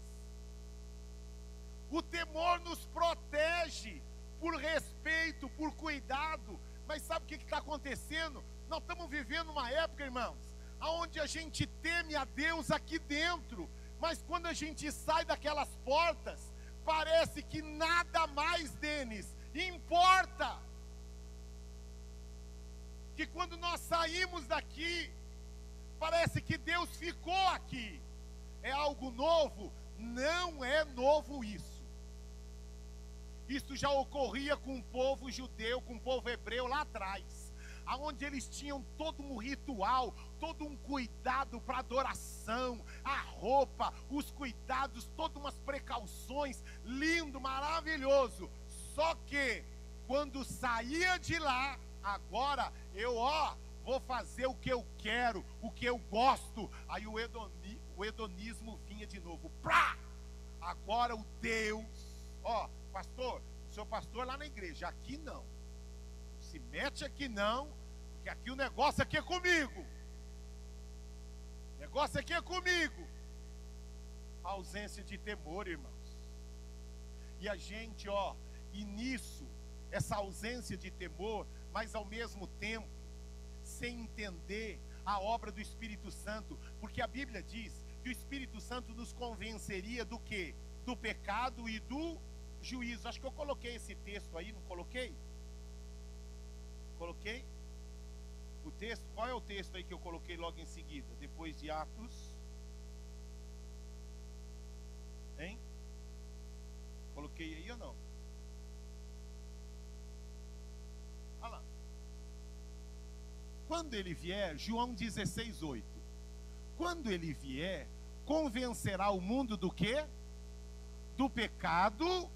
[SPEAKER 1] O temor nos protege por respeito, por cuidado. Mas sabe o que está acontecendo? Nós estamos vivendo uma época, irmãos, onde a gente teme a Deus aqui dentro, mas quando a gente sai daquelas portas, parece que nada mais, Denis, importa. Que quando nós saímos daqui, parece que Deus ficou aqui. É algo novo? Não é novo isso. Isso já ocorria com o povo judeu, com o povo hebreu lá atrás, aonde eles tinham todo um ritual, todo um cuidado para adoração, a roupa, os cuidados, todas umas precauções, lindo, maravilhoso. Só que quando saía de lá, agora eu ó, vou fazer o que eu quero, o que eu gosto. Aí o, o hedonismo vinha de novo. Pra! Agora o Deus, ó, pastor, seu pastor lá na igreja, aqui não. Se mete aqui não, porque aqui o negócio aqui é comigo. O negócio aqui é comigo. Ausência de temor, irmãos. E a gente, ó, e nisso, essa ausência de temor, mas ao mesmo tempo, sem entender a obra do Espírito Santo, porque a Bíblia diz que o Espírito Santo nos convenceria do que? Do pecado e do juízo. Acho que eu coloquei esse texto aí, não coloquei? Coloquei? O texto, qual é o texto aí que eu coloquei logo em seguida, depois de Atos? Hein? Coloquei aí ou não? Olha lá. Quando ele vier, João 16, 8. Quando ele vier, convencerá o mundo do que? Do pecado,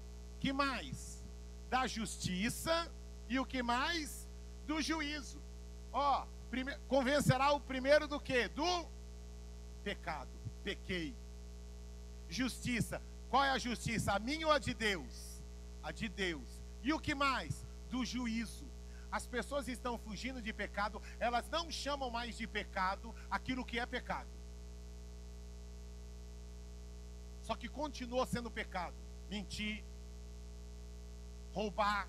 [SPEAKER 1] que mais? Da justiça e o que mais? Do juízo. Ó, prime... convencerá o primeiro do que? Do pecado. Pequei. Justiça. Qual é a justiça? A minha ou a de Deus? A de Deus. E o que mais? Do juízo. As pessoas estão fugindo de pecado, elas não chamam mais de pecado aquilo que é pecado. Só que continua sendo pecado. Mentir, roubar,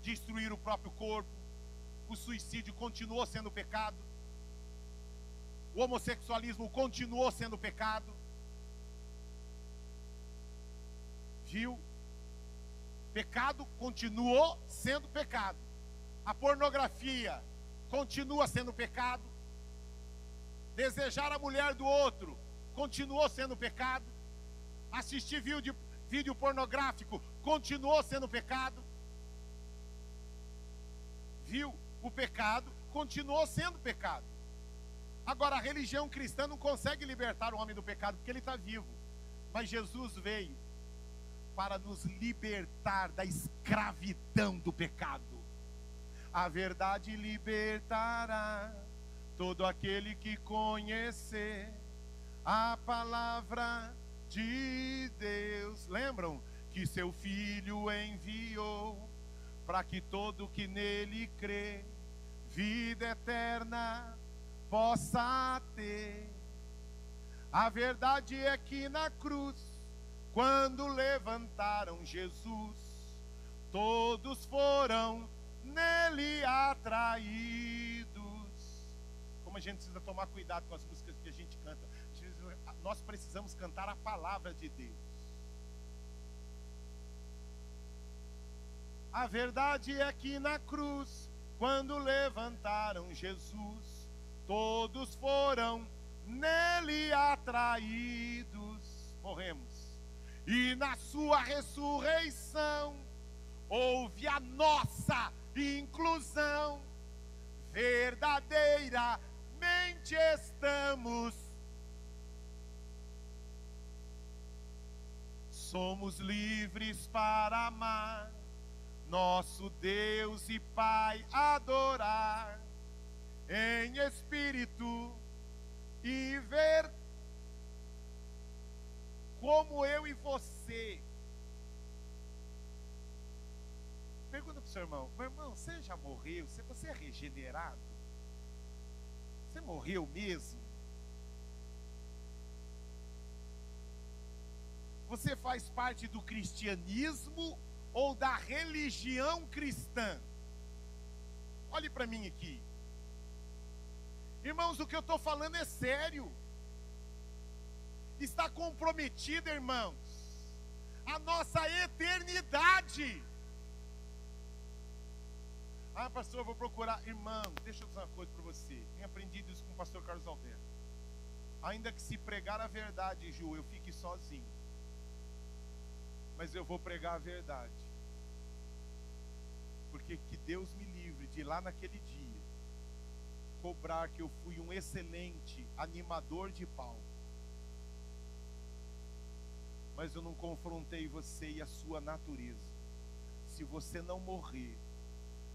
[SPEAKER 1] destruir o próprio corpo, o suicídio continuou sendo pecado, o homossexualismo continuou sendo pecado. Viu? Pecado continuou sendo pecado. A pornografia continua sendo pecado. Desejar a mulher do outro continuou sendo pecado. Assistir vídeo, vídeo pornográfico continuou sendo pecado. Viu? O pecado continuou sendo pecado. Agora, a religião cristã não consegue libertar o homem do pecado porque ele está vivo. Mas Jesus veio para nos libertar da escravidão do pecado. A verdade libertará todo aquele que conhecer a palavra de Deus. Lembram que seu filho enviou para que todo que nele crê vida eterna possa ter. A verdade é que na cruz, quando levantaram Jesus, todos foram nele atraídos. Como a gente precisa tomar cuidado com as músicas que a gente canta. Nós precisamos cantar a palavra de Deus. A verdade é que na cruz, quando levantaram Jesus, todos foram nele atraídos. Morremos. E na sua ressurreição, houve a nossa inclusão. Verdadeiramente estamos. Somos livres para amar nosso Deus e Pai adorar em espírito e ver como eu e você. Pergunta para o seu irmão: meu irmão, você já morreu? Você é regenerado? Você morreu mesmo? Você faz parte do cristianismo ou da religião cristã. Olhe para mim aqui. Irmãos, o que eu estou falando é sério.
[SPEAKER 2] está comprometida, irmãos, a nossa eternidade. Ah, pastor, eu vou procurar. Irmão, deixa eu dizer uma coisa para você. Tenho aprendido isso com o pastor Carlos Alberto. Ainda que se pregar a verdade, Ju, eu fique sozinho. Mas eu vou pregar a verdade. Porque que Deus me livre de lá naquele dia cobrar que eu fui um excelente animador de pau. Mas eu não confrontei você e a sua natureza. Se você não morrer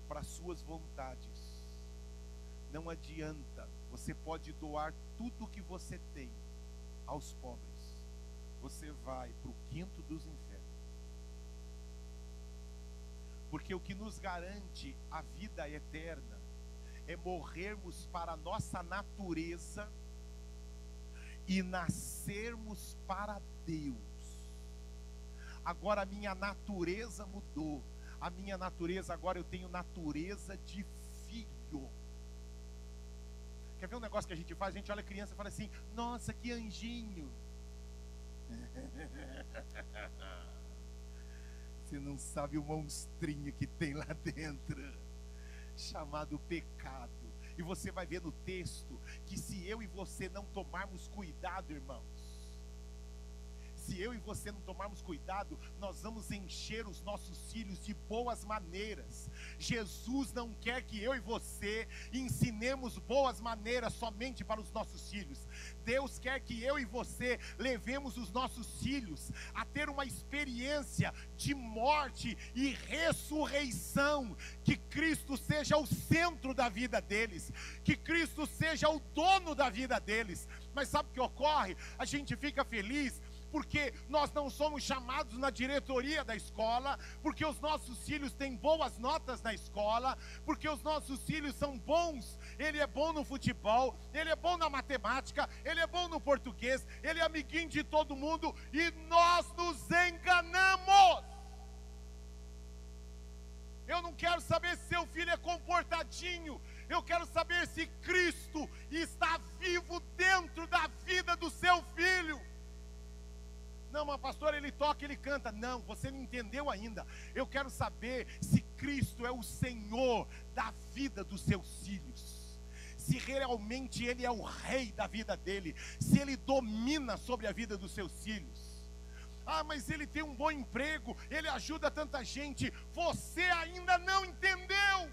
[SPEAKER 2] para suas vontades, não adianta. Você pode doar tudo que você tem aos pobres. Você vai para o quinto dos infernos. Porque o que nos garante a vida eterna é morrermos para a nossa natureza e nascermos para Deus. Agora a minha natureza mudou. A minha natureza, agora eu tenho natureza de filho. Quer ver um negócio que a gente faz? A gente olha a criança e fala assim: Nossa, que anjinho. Você não sabe o monstrinho que tem lá dentro chamado pecado. E você vai ver no texto que se eu e você não tomarmos cuidado, irmãos, se eu e você não tomarmos cuidado, nós vamos encher os nossos filhos de boas maneiras. Jesus não quer que eu e você ensinemos boas maneiras somente para os nossos filhos. Deus quer que eu e você levemos os nossos filhos a ter uma experiência de morte e ressurreição. Que Cristo seja o centro da vida deles, que Cristo seja o dono da vida deles. Mas sabe o que ocorre? A gente fica feliz porque nós não somos chamados na diretoria da escola, porque os nossos filhos têm boas notas na escola, porque os nossos filhos são bons. Ele é bom no futebol, ele é bom na matemática, ele é bom no português, ele é amiguinho de todo mundo e nós nos enganamos. Eu não quero saber se seu filho é comportadinho. Eu quero saber se Cristo está vivo dentro da vida do seu filho. Não, mas pastor, ele toca, ele canta. Não, você não entendeu ainda. Eu quero saber se Cristo é o Senhor da vida dos seus filhos. Se realmente ele é o rei da vida dele, se ele domina sobre a vida dos seus filhos. Ah, mas ele tem um bom emprego, ele ajuda tanta gente. Você ainda não entendeu.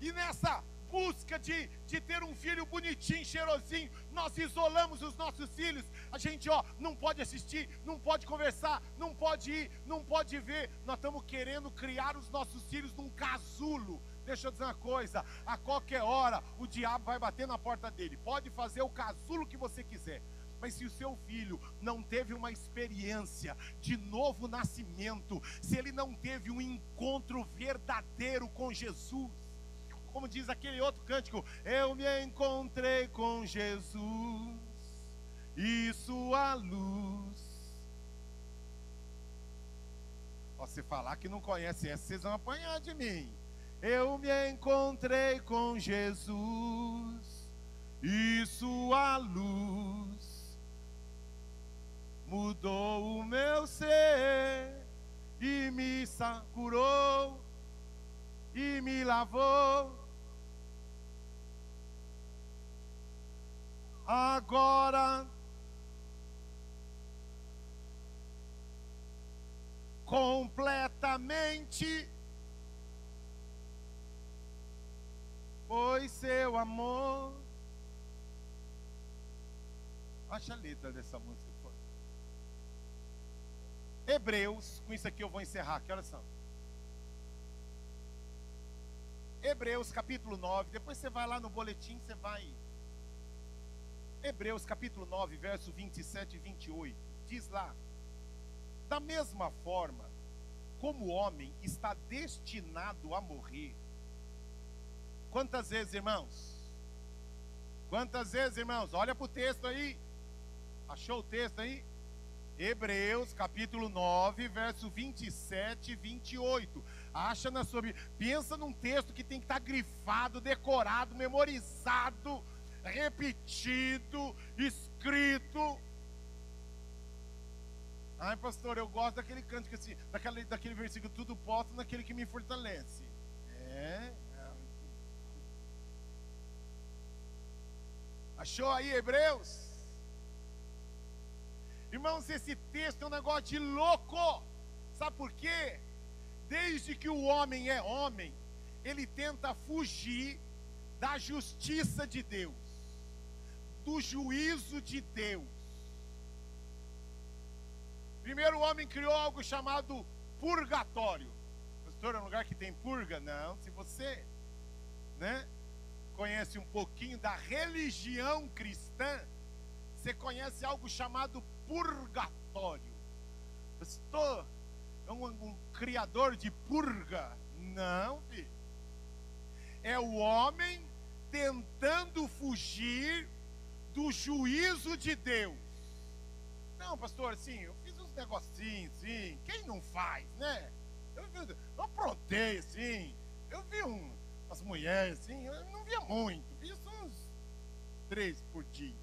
[SPEAKER 2] E nessa busca de, de ter um filho bonitinho, cheirosinho, nós isolamos os nossos filhos. A gente, ó, não pode assistir, não pode conversar, não pode ir, não pode ver. Nós estamos querendo criar os nossos filhos num casulo. Deixa eu dizer uma coisa: a qualquer hora o diabo vai bater na porta dele. Pode fazer o casulo que você quiser. Mas se o seu filho não teve uma experiência de novo nascimento, se ele não teve um encontro verdadeiro com Jesus, como diz aquele outro cântico, eu me encontrei com Jesus e sua luz. Você falar que não conhece essa, vocês vão apanhar de mim. Eu me encontrei com Jesus e sua luz mudou o meu ser e me curou e me lavou agora completamente, pois seu amor. Acha a letra dessa música. Hebreus, com isso aqui eu vou encerrar. Que horas são? Hebreus capítulo 9. Depois você vai lá no boletim, você vai Hebreus capítulo 9, verso 27 e 28, diz lá: Da mesma forma, como o homem está destinado a morrer. Quantas vezes, irmãos? Quantas vezes, irmãos? Olha para o texto aí. Achou o texto aí? Hebreus capítulo 9, verso 27 e 28. Acha na sua Pensa num texto que tem que estar grifado, decorado, memorizado repetido, escrito. Ai, pastor, eu gosto daquele cântico assim, daquele, daquele versículo, tudo posso naquele que me fortalece. É. Achou aí, Hebreus? Irmãos, esse texto é um negócio de louco. Sabe por quê? Desde que o homem é homem, ele tenta fugir da justiça de Deus, do juízo de Deus. Primeiro, o homem criou algo chamado purgatório. Pastor, é um lugar que tem purga? Não. Se você, né, conhece um pouquinho da religião cristã, você conhece algo chamado purgatório. Pastor, é um, um criador de purga? Não, filho. É o homem tentando fugir do juízo de Deus. Não, pastor, assim, eu fiz uns negocinhos, sim. Quem não faz, né? Eu, eu, eu aprontei, assim. Eu vi um, umas mulheres, assim. Eu não via muito. Vi uns três por dia.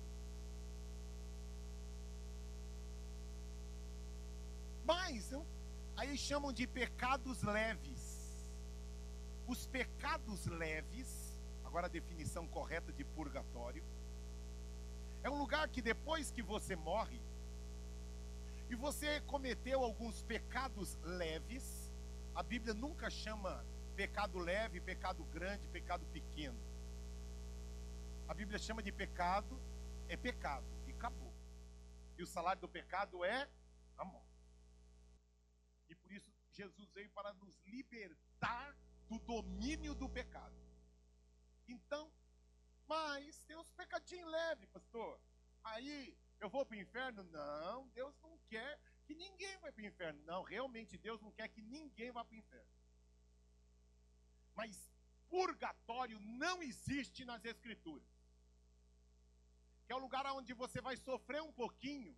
[SPEAKER 2] Mas, eu, aí chamam de pecados leves. Os pecados leves Agora a definição correta de purgatório. É um lugar que depois que você morre e você cometeu alguns pecados leves, a Bíblia nunca chama pecado leve, pecado grande, pecado pequeno. A Bíblia chama de pecado, é pecado, e acabou. E o salário do pecado é a morte. E por isso Jesus veio para nos libertar do domínio do pecado. Então, mas tem uns pecadinhos leves, pastor. Aí eu vou para o inferno? Não, Deus não quer que ninguém vá para o inferno. Não, realmente Deus não quer que ninguém vá para o inferno. Mas purgatório não existe nas Escrituras. Que é o lugar onde você vai sofrer um pouquinho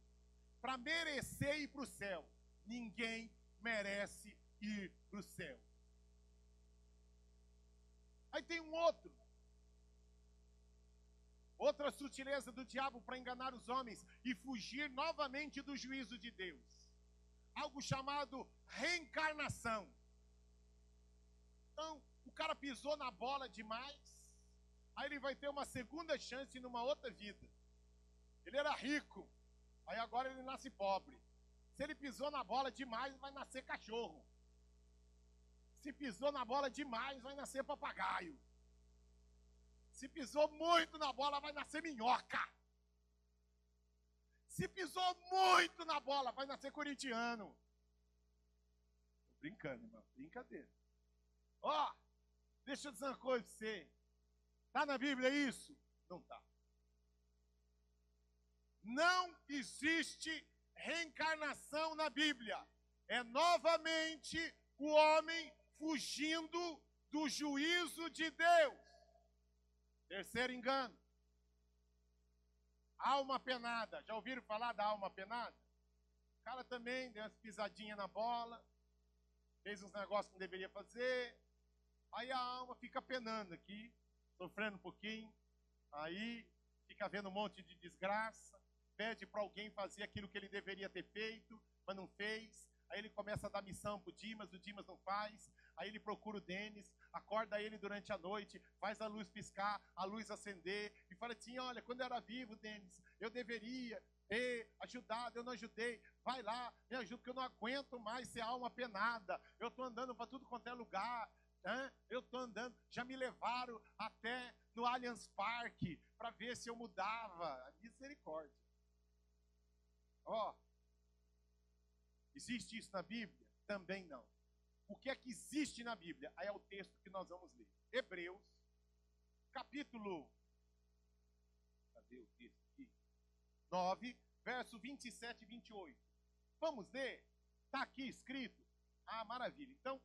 [SPEAKER 2] para merecer ir para o céu. Ninguém merece ir para o céu. Aí tem um outro Outra sutileza do diabo para enganar os homens e fugir novamente do juízo de Deus. Algo chamado reencarnação. Então, o cara pisou na bola demais, aí ele vai ter uma segunda chance numa outra vida. Ele era rico, aí agora ele nasce pobre. Se ele pisou na bola demais, vai nascer cachorro. Se pisou na bola demais, vai nascer papagaio. Se pisou muito na bola, vai nascer minhoca. Se pisou muito na bola, vai nascer corintiano. Tô brincando, irmão. Brincadeira. Ó, deixa eu dizer uma coisa pra você. Tá na Bíblia isso? Não tá. Não existe reencarnação na Bíblia. É novamente o homem fugindo do juízo de Deus. Terceiro engano. Alma penada. Já ouviram falar da alma penada? O cara também deu umas pisadinhas na bola, fez uns negócios que não deveria fazer. Aí a alma fica penando aqui, sofrendo um pouquinho. Aí fica vendo um monte de desgraça. Pede para alguém fazer aquilo que ele deveria ter feito, mas não fez. Aí ele começa a dar missão para o Dimas, o Dimas não faz. Aí ele procura o Denis, acorda ele durante a noite, faz a luz piscar, a luz acender, e fala assim: olha, quando eu era vivo, Denis, eu deveria ter ajudado, eu não ajudei. Vai lá, me ajuda, porque eu não aguento mais ser alma penada. Eu estou andando para tudo quanto é lugar. Né? Eu estou andando, já me levaram até no Allianz Parque para ver se eu mudava. Misericórdia. Ó, oh, Existe isso na Bíblia? Também não. O que é que existe na Bíblia? Aí é o texto que nós vamos ler. Hebreus, capítulo. Cadê o texto aqui? 9, verso 27 e 28. Vamos ler? Está aqui escrito. Ah, maravilha. Então,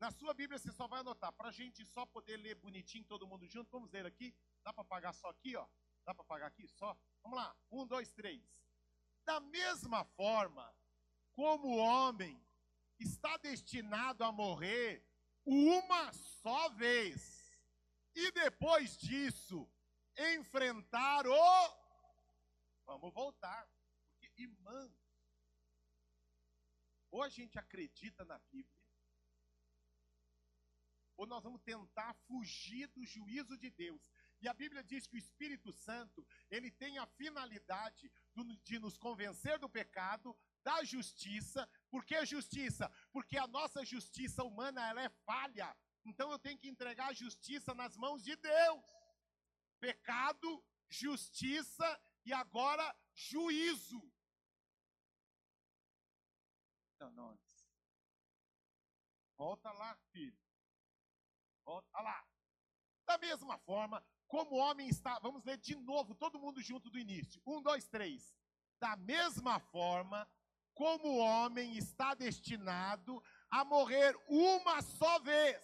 [SPEAKER 2] na sua Bíblia você só vai anotar. Para a gente só poder ler bonitinho todo mundo junto, vamos ler aqui. Dá para pagar só aqui, ó? Dá para pagar aqui só? Vamos lá. Um, dois, três. Da mesma forma como o homem está destinado a morrer uma só vez, e depois disso, enfrentar o. Vamos voltar. Porque, irmãos, ou a gente acredita na Bíblia, ou nós vamos tentar fugir do juízo de Deus. E a Bíblia diz que o Espírito Santo, ele tem a finalidade de nos convencer do pecado, da justiça. Por que justiça? Porque a nossa justiça humana ela é falha. Então eu tenho que entregar a justiça nas mãos de Deus. Pecado, justiça e agora juízo. Então, nós. Volta lá, filho. Volta lá. Da mesma forma, como o homem está. Vamos ler de novo, todo mundo junto do início. Um, dois, três. Da mesma forma, como o homem está destinado a morrer uma só vez,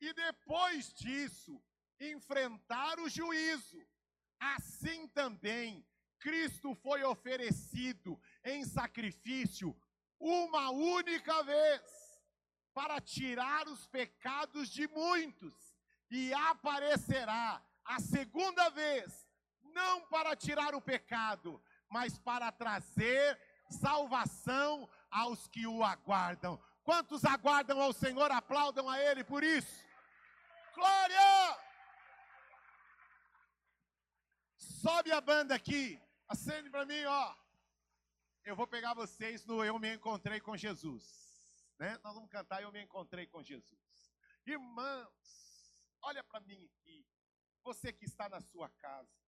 [SPEAKER 2] e depois disso enfrentar o juízo, assim também Cristo foi oferecido em sacrifício uma única vez para tirar os pecados de muitos, e aparecerá a segunda vez, não para tirar o pecado, mas para trazer salvação aos que o aguardam. Quantos aguardam ao Senhor, aplaudam a Ele por isso. Glória! Sobe a banda aqui, acende para mim, ó. Eu vou pegar vocês no Eu Me Encontrei com Jesus. Né? Nós vamos cantar Eu Me Encontrei com Jesus. Irmãos, olha para mim aqui. Você que está na sua casa.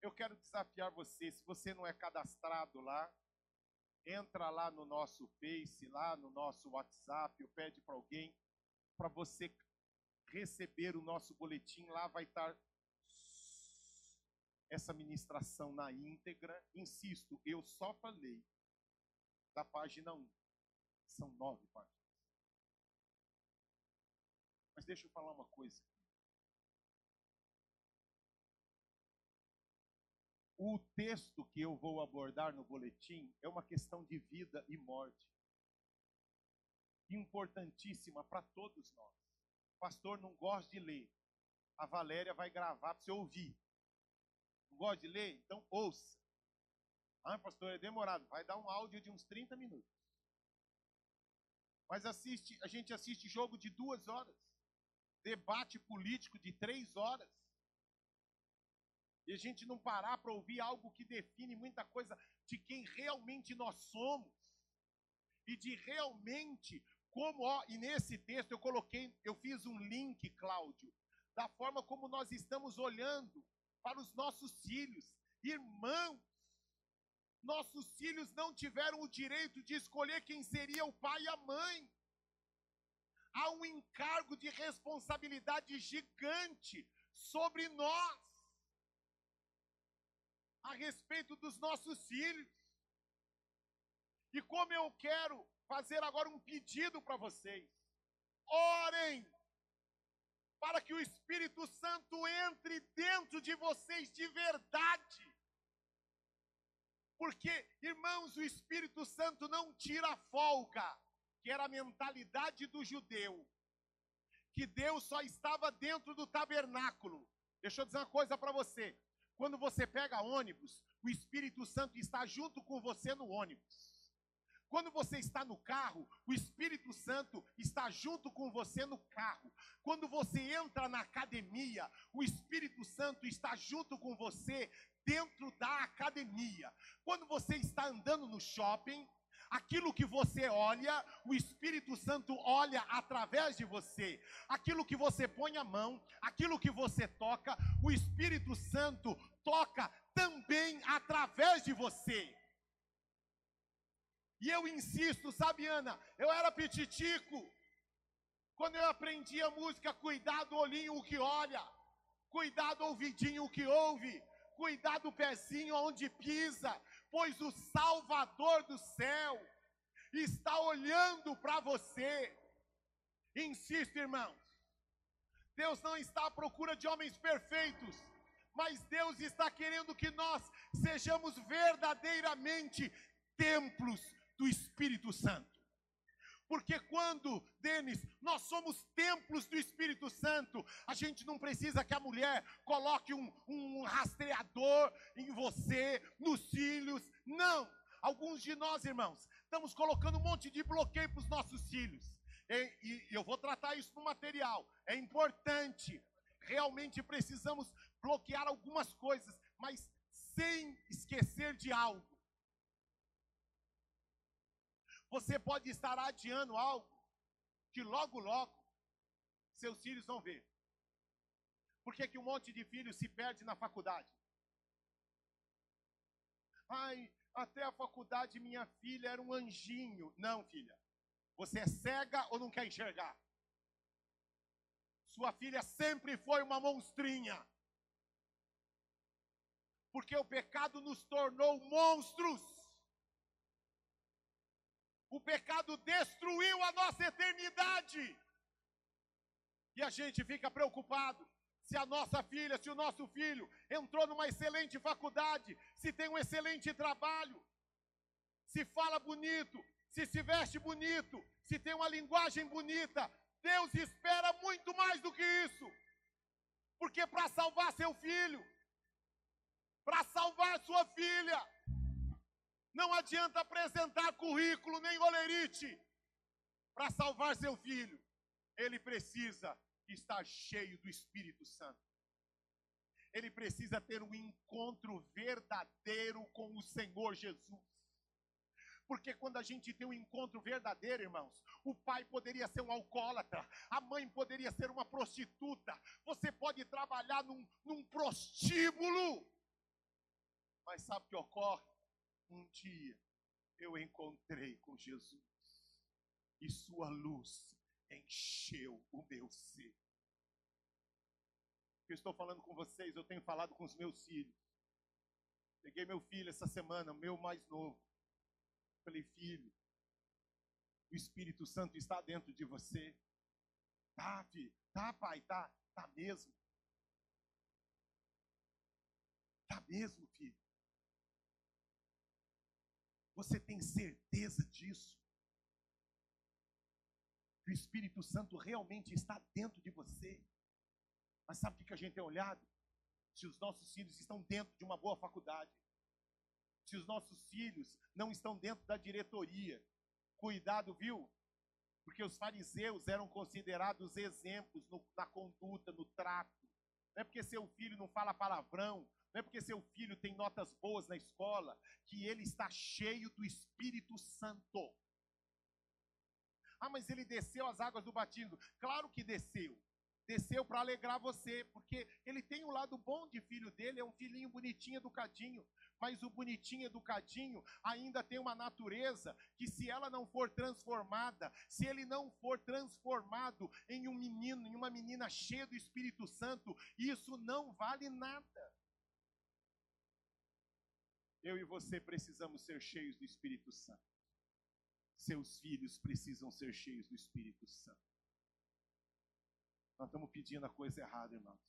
[SPEAKER 2] Eu quero desafiar você, se você não é cadastrado lá, entra lá no nosso Face, lá no nosso WhatsApp, ou pede para alguém para você receber o nosso boletim, lá vai estar essa ministração na íntegra. Insisto, eu só falei da página 1. São nove páginas. Mas deixa eu falar uma coisa. O texto que eu vou abordar no boletim é uma questão de vida e morte. Importantíssima para todos nós. Pastor não gosta de ler. A Valéria vai gravar para você ouvir. Não gosta de ler? Então ouça. Ah, pastor, é demorado. Vai dar um áudio de uns 30 minutos. Mas assiste, a gente assiste jogo de duas horas. Debate político de três horas e a gente não parar para ouvir algo que define muita coisa de quem realmente nós somos e de realmente como, ó, e nesse texto eu coloquei, eu fiz um link, Cláudio, da forma como nós estamos olhando para os nossos filhos, irmãos. Nossos filhos não tiveram o direito de escolher quem seria o pai e a mãe. Há um encargo de responsabilidade gigante sobre nós a respeito dos nossos filhos. E como eu quero fazer agora um pedido para vocês: orem para que o Espírito Santo entre dentro de vocês de verdade. Porque, irmãos, o Espírito Santo não tira folga, que era a mentalidade do judeu, que Deus só estava dentro do tabernáculo. Deixa eu dizer uma coisa para você: quando você pega ônibus, o Espírito Santo está junto com você no ônibus. Quando você está no carro, o Espírito Santo está junto com você no carro. Quando você entra na academia, o Espírito Santo está junto com você dentro da academia. Quando você está andando no shopping, Aquilo que você olha, o Espírito Santo olha através de você. Aquilo que você põe a mão, aquilo que você toca, o Espírito Santo toca também através de você. E eu insisto, sabe, Ana, eu era petitico. Quando eu aprendi a música, cuidado olhinho o que olha, cuidado ouvidinho o que ouve, cuidado pezinho onde pisa, pois o Salvador do céu está olhando para você. Insisto, irmãos, Deus não está à procura de homens perfeitos, mas Deus está querendo que nós sejamos verdadeiramente templos do Espírito Santo. Porque quando, Denis, nós somos templos do Espírito Santo, a gente não precisa que a mulher coloque um, um rastreador em você, nos cílios. Não. Alguns de nós, irmãos, estamos colocando um monte de bloqueio para os nossos filhos. E, e eu vou tratar isso no material. É importante. Realmente precisamos bloquear algumas coisas, mas sem esquecer de algo. Você pode estar adiando algo que logo, logo seus filhos vão ver. Por que, que um monte de filhos se perde na faculdade? Ai, até a faculdade minha filha era um anjinho. Não, filha. Você é cega ou não quer enxergar? Sua filha sempre foi uma monstrinha. Porque o pecado nos tornou monstros. O pecado destruiu a nossa eternidade. E a gente fica preocupado se a nossa filha, se o nosso filho entrou numa excelente faculdade, se tem um excelente trabalho, se fala bonito, se se veste bonito, se tem uma linguagem bonita. Deus espera muito mais do que isso. Porque para salvar seu filho, para salvar sua filha, não adianta apresentar currículo nem olerite para salvar seu filho. Ele precisa estar cheio do Espírito Santo. Ele precisa ter um encontro verdadeiro com o Senhor Jesus. Porque quando a gente tem um encontro verdadeiro, irmãos, o pai poderia ser um alcoólatra, a mãe poderia ser uma prostituta, você pode trabalhar num, num prostíbulo. Mas sabe o que ocorre? Um dia eu encontrei com Jesus e sua luz encheu o meu ser. Eu estou falando com vocês, eu tenho falado com os meus filhos. Peguei meu filho essa semana, meu mais novo. Falei, filho, o Espírito Santo está dentro de você. Tá, filho? Tá, pai? Tá, tá mesmo. Tá mesmo, filho. Você tem certeza disso? Que o Espírito Santo realmente está dentro de você? Mas sabe o que a gente tem olhado? Se os nossos filhos estão dentro de uma boa faculdade, se os nossos filhos não estão dentro da diretoria, cuidado, viu? Porque os fariseus eram considerados exemplos no, na conduta, no trato. Não é porque seu filho não fala palavrão, não é porque seu filho tem notas boas na escola que ele está cheio do Espírito Santo. Ah, mas ele desceu as águas do batismo. Claro que desceu. Desceu para alegrar você, porque ele tem um lado bom de filho dele, é um filhinho bonitinho, educadinho. Mas o bonitinho, educadinho, ainda tem uma natureza que, se ela não for transformada, se ele não for transformado em um menino, em uma menina cheia do Espírito Santo, isso não vale nada. Eu e você precisamos ser cheios do Espírito Santo. Seus filhos precisam ser cheios do Espírito Santo. Nós estamos pedindo a coisa errada, irmãos.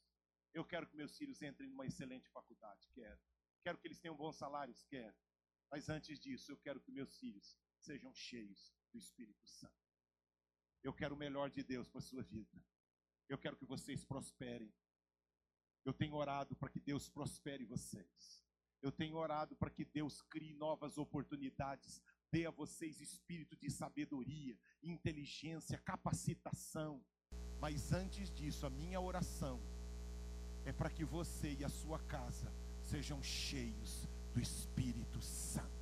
[SPEAKER 2] Eu quero que meus filhos entrem numa excelente faculdade, quero. Quero que eles tenham bons salários, quero. Mas antes disso, eu quero que meus filhos sejam cheios do Espírito Santo. Eu quero o melhor de Deus para a sua vida. Eu quero que vocês prosperem. Eu tenho orado para que Deus prospere vocês. Eu tenho orado para que Deus crie novas oportunidades, dê a vocês espírito de sabedoria, inteligência, capacitação. Mas antes disso, a minha oração é para que você e a sua casa sejam cheios do Espírito Santo.